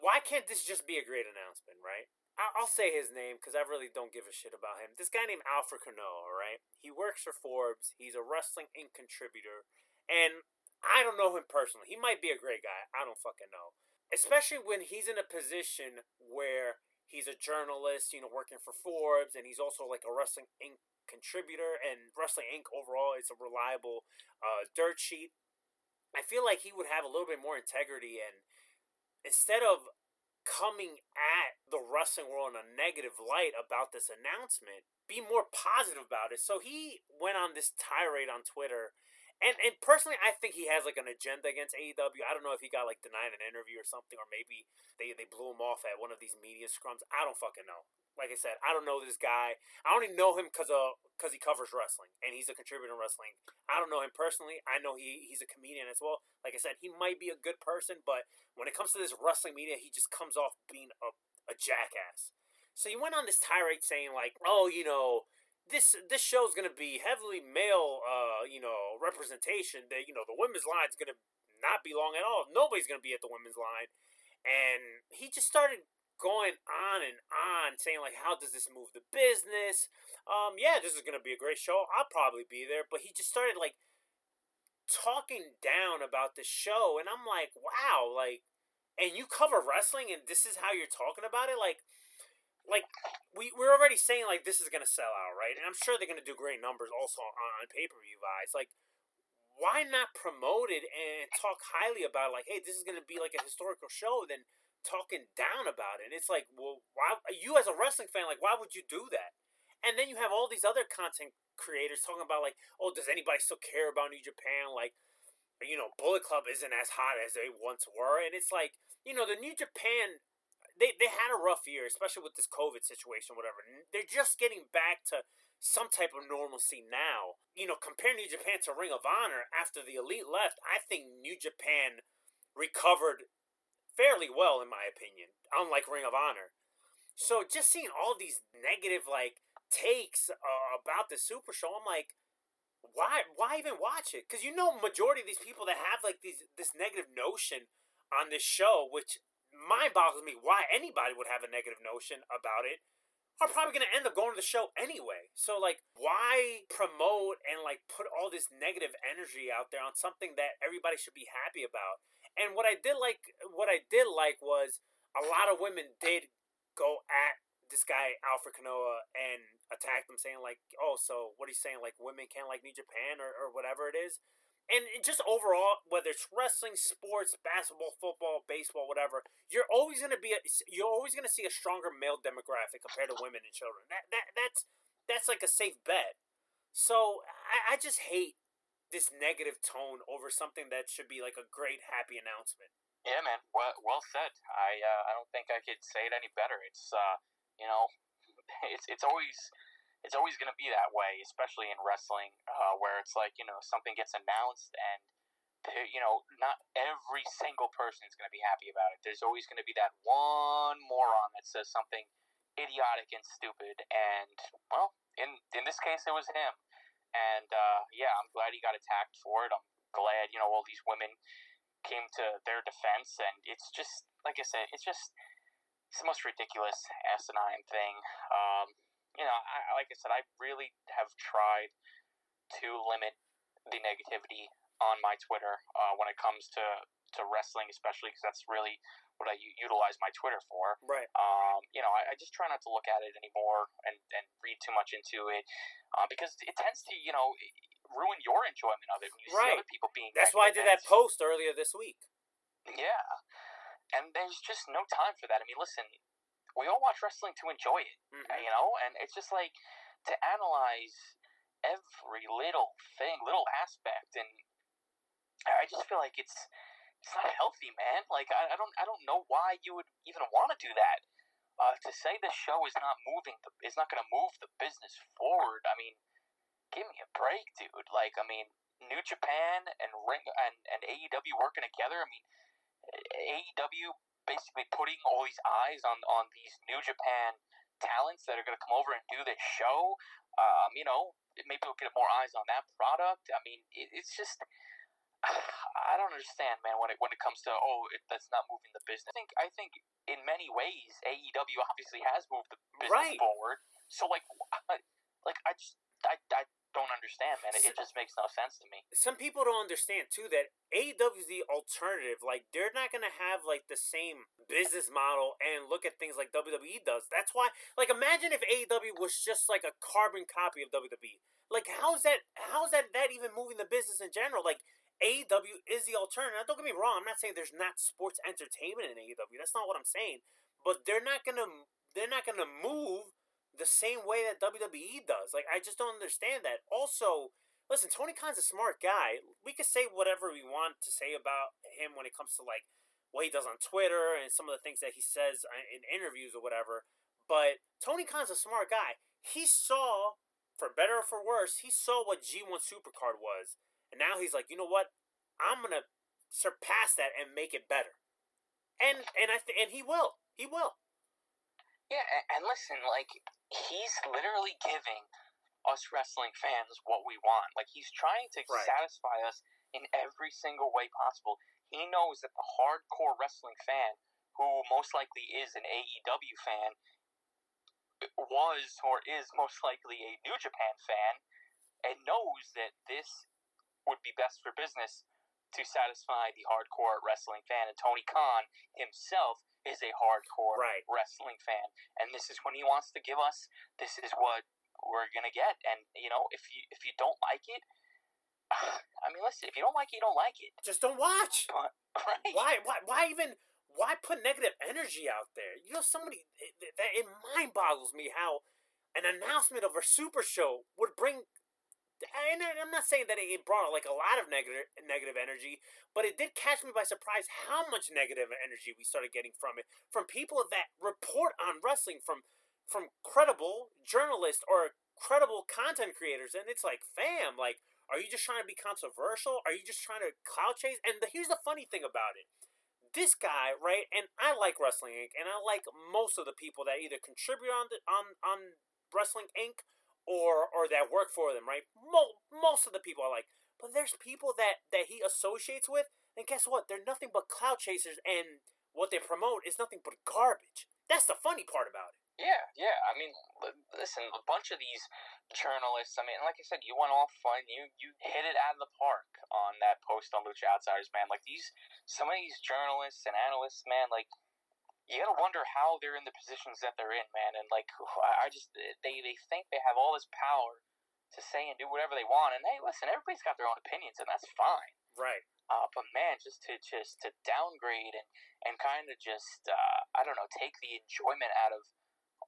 why can't this just be a great announcement, right? I'll say his name because I really don't give a shit about him. This guy named Alfred Konuwa, all right? He works for Forbes. He's a Wrestling Inc. contributor. And I don't know him personally. He might be a great guy. I don't fucking know. Especially when he's in a position where he's a journalist, you know, working for Forbes, and he's also like a Wrestling Inc. contributor, and Wrestling Inc. overall is a reliable uh, dirt sheet. I feel like he would have a little bit more integrity, and instead of coming at the wrestling world in a negative light about this announcement. Be more positive about it. So he went on this tirade on Twitter. And and personally, I think he has like an agenda against AEW. I don't know if he got like denied an interview or something, or maybe they, they blew him off at one of these media scrums. I don't fucking know. Like I said, I don't know this guy. I only know him because of because he covers wrestling and he's a contributor in wrestling. I don't know him personally. I know he he's a comedian as well. Like I said, he might be a good person, but when it comes to this wrestling media, he just comes off being a, a jackass. So he went on this tirade saying like, "Oh, you know, this this show is gonna be heavily male, uh, you know, representation. That you know, the women's line is gonna not be long at all. Nobody's gonna be at the women's line." And he just started going on and on saying like how does this move the business um yeah this is gonna be a great show i'll probably be there but he just started like talking down about the show and i'm like wow like and you cover wrestling and this is how you're talking about it like like we, we're already saying like this is gonna sell out right and i'm sure they're gonna do great numbers also on, on pay-per-view guys like why not promote it and talk highly about it? like hey this is gonna be like a historical show then talking down about it. And it's like, well, why you as a wrestling fan, like, why would you do that? And then you have all these other content creators talking about like, oh, does anybody still care about New Japan? Like, you know, Bullet Club isn't as hot as they once were, and it's like, you know, the New Japan. They, they had a rough year, especially with this COVID situation, whatever. They're just getting back to some type of normalcy now. You know, compare New Japan to Ring of Honor after the Elite left. I think New Japan recovered fairly well, in my opinion, unlike Ring of Honor. So just seeing all these negative like takes uh, about the Super Show, I'm like, why why even watch it? Because you know, majority of these people that have like these this negative notion on this show, which mind boggles me why anybody would have a negative notion about it are probably going to end up going to the show anyway. So like why promote and like put all this negative energy out there on something that everybody should be happy about? And what I did like, what I did like was a lot of women did go at this guy Alfred Konuwa and attack them, saying like, "Oh, so what are you saying? Like women can't like New Japan or, or whatever it is." And just overall, whether it's wrestling, sports, basketball, football, baseball, whatever, you're always gonna be a, you're always gonna see a stronger male demographic compared to women and children. That that that's that's like a safe bet. So I, I just hate this negative tone over something that should be like a great happy announcement. Yeah, man. Well, well said. I uh, I don't think I could say it any better. It's uh, you know, *laughs* it's it's always it's always going to be that way, especially in wrestling, uh, where it's like you know something gets announced and you know not every single person is going to be happy about it. There's always going to be that one moron that says something idiotic and stupid, and well, in in this case, it was him. And uh, yeah, I'm glad he got attacked for it. I'm glad you know all these women came to their defense, and it's just like I said, it's just it's the most ridiculous asinine thing. Um, you know, I, like I said, I really have tried to limit the negativity on my Twitter uh, when it comes to, to wrestling, especially because that's really what I u- utilize my Twitter for. Right. Um, you know, I, I, just try not to look at it anymore and, and read too much into it uh, because it tends to, you know, ruin your enjoyment of it when you right. see other people being. That's why I did that post earlier this week. Yeah, and there's just no time for that. I mean, listen, we all watch wrestling to enjoy it, mm-hmm. you know, and it's just like to analyze every little thing, little aspect, and I just feel like it's it's not healthy, man. Like I, I don't I don't know why you would even want to do that. Uh, to say the show is not moving, the, is not going to move the business forward. I mean, give me a break, dude. Like I mean, New Japan and Ring and and AEW working together. I mean, AEW basically putting all these eyes on on these New Japan talents that are going to come over and do this show. Um, you know, maybe we'll get more eyes on that product. I mean, it, it's just *sighs* I don't understand, man. When it when it comes to oh, it, that's not moving the business. I think I think in many ways AEW obviously has moved the business right. forward. So like, *laughs* like I just I, I don't understand, man. It, it, just makes no sense to me. Some people don't understand too that AEW is the alternative. Like they're not gonna have like the same business model and look at things like WWE does. That's why, like, imagine if AEW was just like a carbon copy of WWE. Like, how's that? How's that? That even moving the business in general? Like AEW is the alternative. Now, don't get me wrong. I'm not saying there's not sports entertainment in AEW. That's not what I'm saying. But they're not gonna they're not gonna move the same way that WWE does. Like I just don't understand that. Also, listen, Tony Khan's a smart guy. We could say whatever we want to say about him when it comes to like what he does on Twitter and some of the things that he says uh, in interviews or whatever. But Tony Khan's a smart guy. He saw, for better or for worse, he saw what G1 Supercard was. And now he's like, you know what? I'm going to surpass that and make it better. And and I th- and he will. He will. Yeah, and, listen, like he's literally giving us wrestling fans what we want. Like he's trying to Right. satisfy us in every single way possible. He knows that the hardcore wrestling fan, who most likely is an AEW fan, was or is most likely a New Japan fan, and knows that this would be best for business to satisfy the hardcore wrestling fan. And Tony Khan himself is a hardcore Right. wrestling fan, and this is when he wants to give us. This is what we're gonna get, and you know, if you if you don't like it, *sighs* I mean, listen, if you don't like it, you don't like it. Just don't watch. But, *laughs* right? Why? Why? Why even? Why put negative energy out there? You know, somebody it, that it mind boggles me how an announcement of a super show would bring. And I'm not saying that it brought like a lot of negative negative energy, but it did catch me by surprise how much negative energy we started getting from it from people that report on wrestling from from credible journalists or credible content creators, and it's like, fam, like, are you just trying to be controversial? Are you just trying to cloud chase? And the, here's the funny thing about it this guy, right? And I like Wrestling Inc. and I like most of the people that either contribute on the, on on Wrestling Inc. or or that work for them, right? Mo- most of the people are like, but there's people that that he associates with, and guess what? They're nothing but cloud chasers, and what they promote is nothing but garbage. That's the funny part about it. Yeah, yeah. I mean, listen, a bunch of these journalists. I mean, like I said, you went off fun. You you hit it out of the park on that post on Lucha Outsiders, man. Like these, some of these journalists and analysts, man. Like you gotta wonder how they're in the positions that they're in, man. And like, I I just they they think they have all this power to say and do whatever they want. And hey, listen, everybody's got their own opinions, and that's fine. Right. Uh, but man, just to just to downgrade and and kind of just uh, I don't know, take the enjoyment out of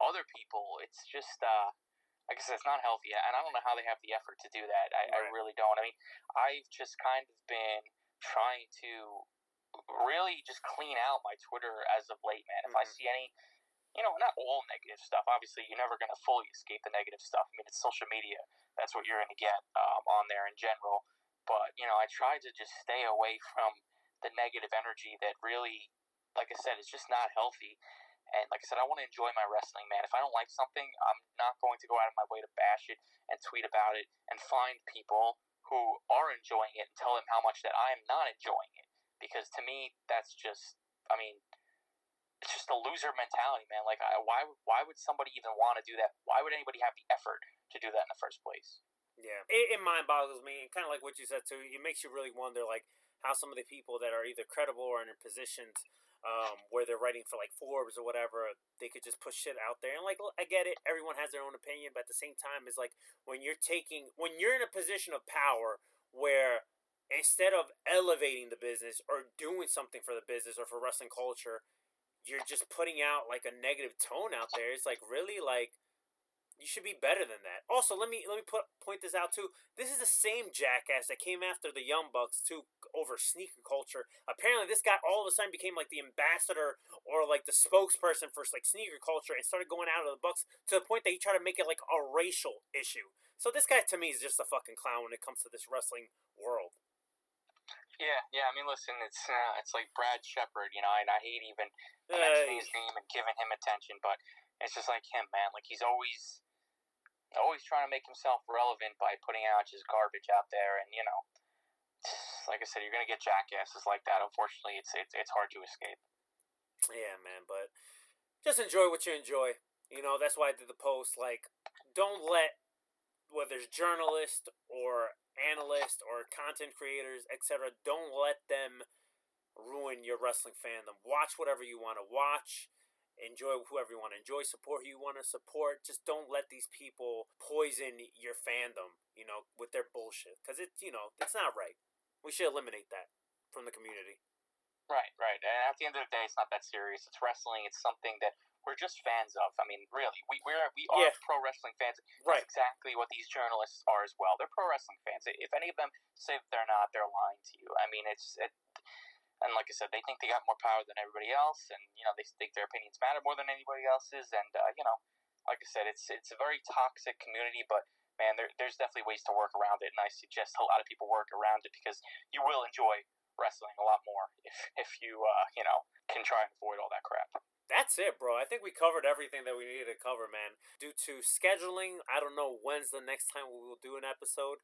other people. It's just uh, I guess it's not healthy, and I don't know how they have the effort to do that. I, I really don't. I mean, I've just kind of been trying to really just clean out my Twitter as of late, man. If I Mhm. see any. You know, not all negative stuff. Obviously, you're never going to fully escape the negative stuff. I mean, it's social media. That's what you're going to get um, on there in general. But, you know, I try to just stay away from the negative energy that really, like I said, is just not healthy. And like I said, I want to enjoy my wrestling, man. If I don't like something, I'm not going to go out of my way to bash it and tweet about it and find people who are enjoying it and tell them how much that I'm not enjoying it. Because to me, that's just, I mean, it's just a loser mentality, man. Like, I, why, why would somebody even want to do that? Why would anybody have the effort to do that in the first place? Yeah, it, it mind boggles me, and kind of like what you said too. It makes you really wonder, like how some of the people that are either credible or in positions um, where they're writing for like Forbes or whatever, they could just push shit out there. And like, I get it, everyone has their own opinion, but at the same time, it's like when you're taking, when you're in a position of power where instead of elevating the business or doing something for the business or for wrestling culture, you're just putting out like a negative tone out there. It's like really like you should be better than that. Also, let me let me put point this out too. This is the same jackass that came after the Young Bucks too over sneaker culture. Apparently, this guy all of a sudden became like the ambassador or like the spokesperson for like sneaker culture and started going out of the Bucks to the point that he tried to make it like a racial issue. So this guy to me is just a fucking clown when it comes to this wrestling world. Yeah, yeah. I mean, listen, it's uh, it's like Brad Shepard, you know, and I hate even mentioning his name and giving him attention, but it's just like him, man. Like he's always always trying to make himself relevant by putting out just garbage out there, and you know, like I said, you're gonna get jackasses like that. Unfortunately, it's it's it's hard to escape. Yeah, man, but just enjoy what you enjoy. You know, that's why I did the post. Like, don't let whether it's journalists or analysts or content creators, etc., don't let them ruin your wrestling fandom. Watch whatever you want to watch. Enjoy whoever you want to enjoy. Support who you want to support. Just don't let these people poison your fandom. You know, with their bullshit because it's you know it's not right. We should eliminate that from the community. Right, right. And at the end of the day, it's not that serious. It's wrestling. It's something that we're just fans of. I mean, really, we we're, we are Yeah. pro wrestling fans. Right. Exactly what these journalists are as well. They're pro wrestling fans. If any of them say that they're not, they're lying to you. I mean, it's it, and like I said, they think they got more power than everybody else, and you know they think their opinions matter more than anybody else's. And uh, you know, like I said, it's it's a very toxic community, but man, there, there's definitely ways to work around it, and I suggest a lot of people work around it because you will enjoy wrestling a lot more *laughs* if if you uh, you know can try and avoid all that crap. That's it, bro. I think we covered everything that we needed to cover, man. Due to scheduling, I don't know when's the next time we will do an episode.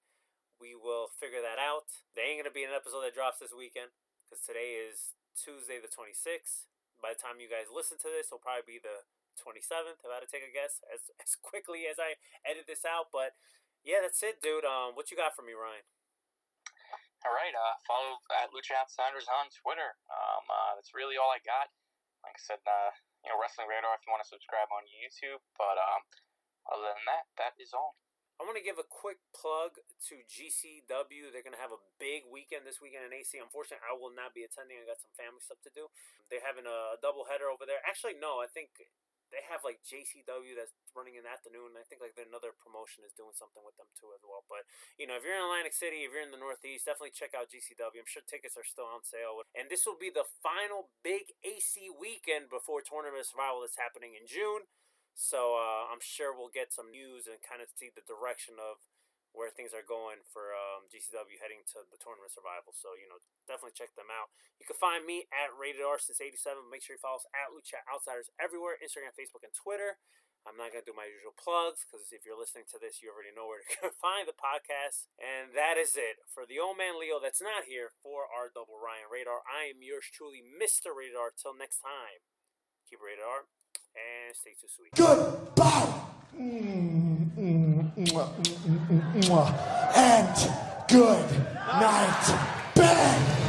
We will figure that out. There ain't gonna be an episode that drops this weekend because today is Tuesday the 26th. By the time you guys listen to this, it'll probably be the 27th. If I had to take a guess, as *laughs* as quickly as I edit this out. But yeah, that's it, dude. Um, what you got for me, Ryan? All right, uh, follow at Lucha Outsiders on Twitter. Um, uh, that's really all I got. Like I said, uh, you know, Wrestling Radar if you want to subscribe on YouTube. But um, other than that, that is all. I want to give a quick plug to GCW. They're going to have a big weekend this weekend in AC. Unfortunately, I will not be attending. I got some family stuff to do. They're having a double header over there. Actually, no, I think they have like JCW that's running in the afternoon. I think like another promotion is doing something with them too as well. But you know, if you're in Atlantic City, if you're in the Northeast, definitely check out GCW. I'm sure tickets are still on sale. And this will be the final big AC weekend before Tournament Survival that's happening in June. So uh, I'm sure we'll get some news and kind of see the direction of where things are going for um, GCW heading to the tournament survival. So you know, definitely check them out. You can find me at Rated R since '87. Make sure you follow us at Lucha Outsiders everywhere: Instagram, Facebook, and Twitter. I'm not gonna do my usual plugs because if you're listening to this, you already know where to *laughs* find the podcast. And that is it for the old man Leo that's not here for our double Ryan Radar. I am yours truly, Mr. Radar. Till next time, keep it rated R and stay too sweet. Goodbye. Mm, mm, mwah, mm, mm, mm, mwah. And good night, bed.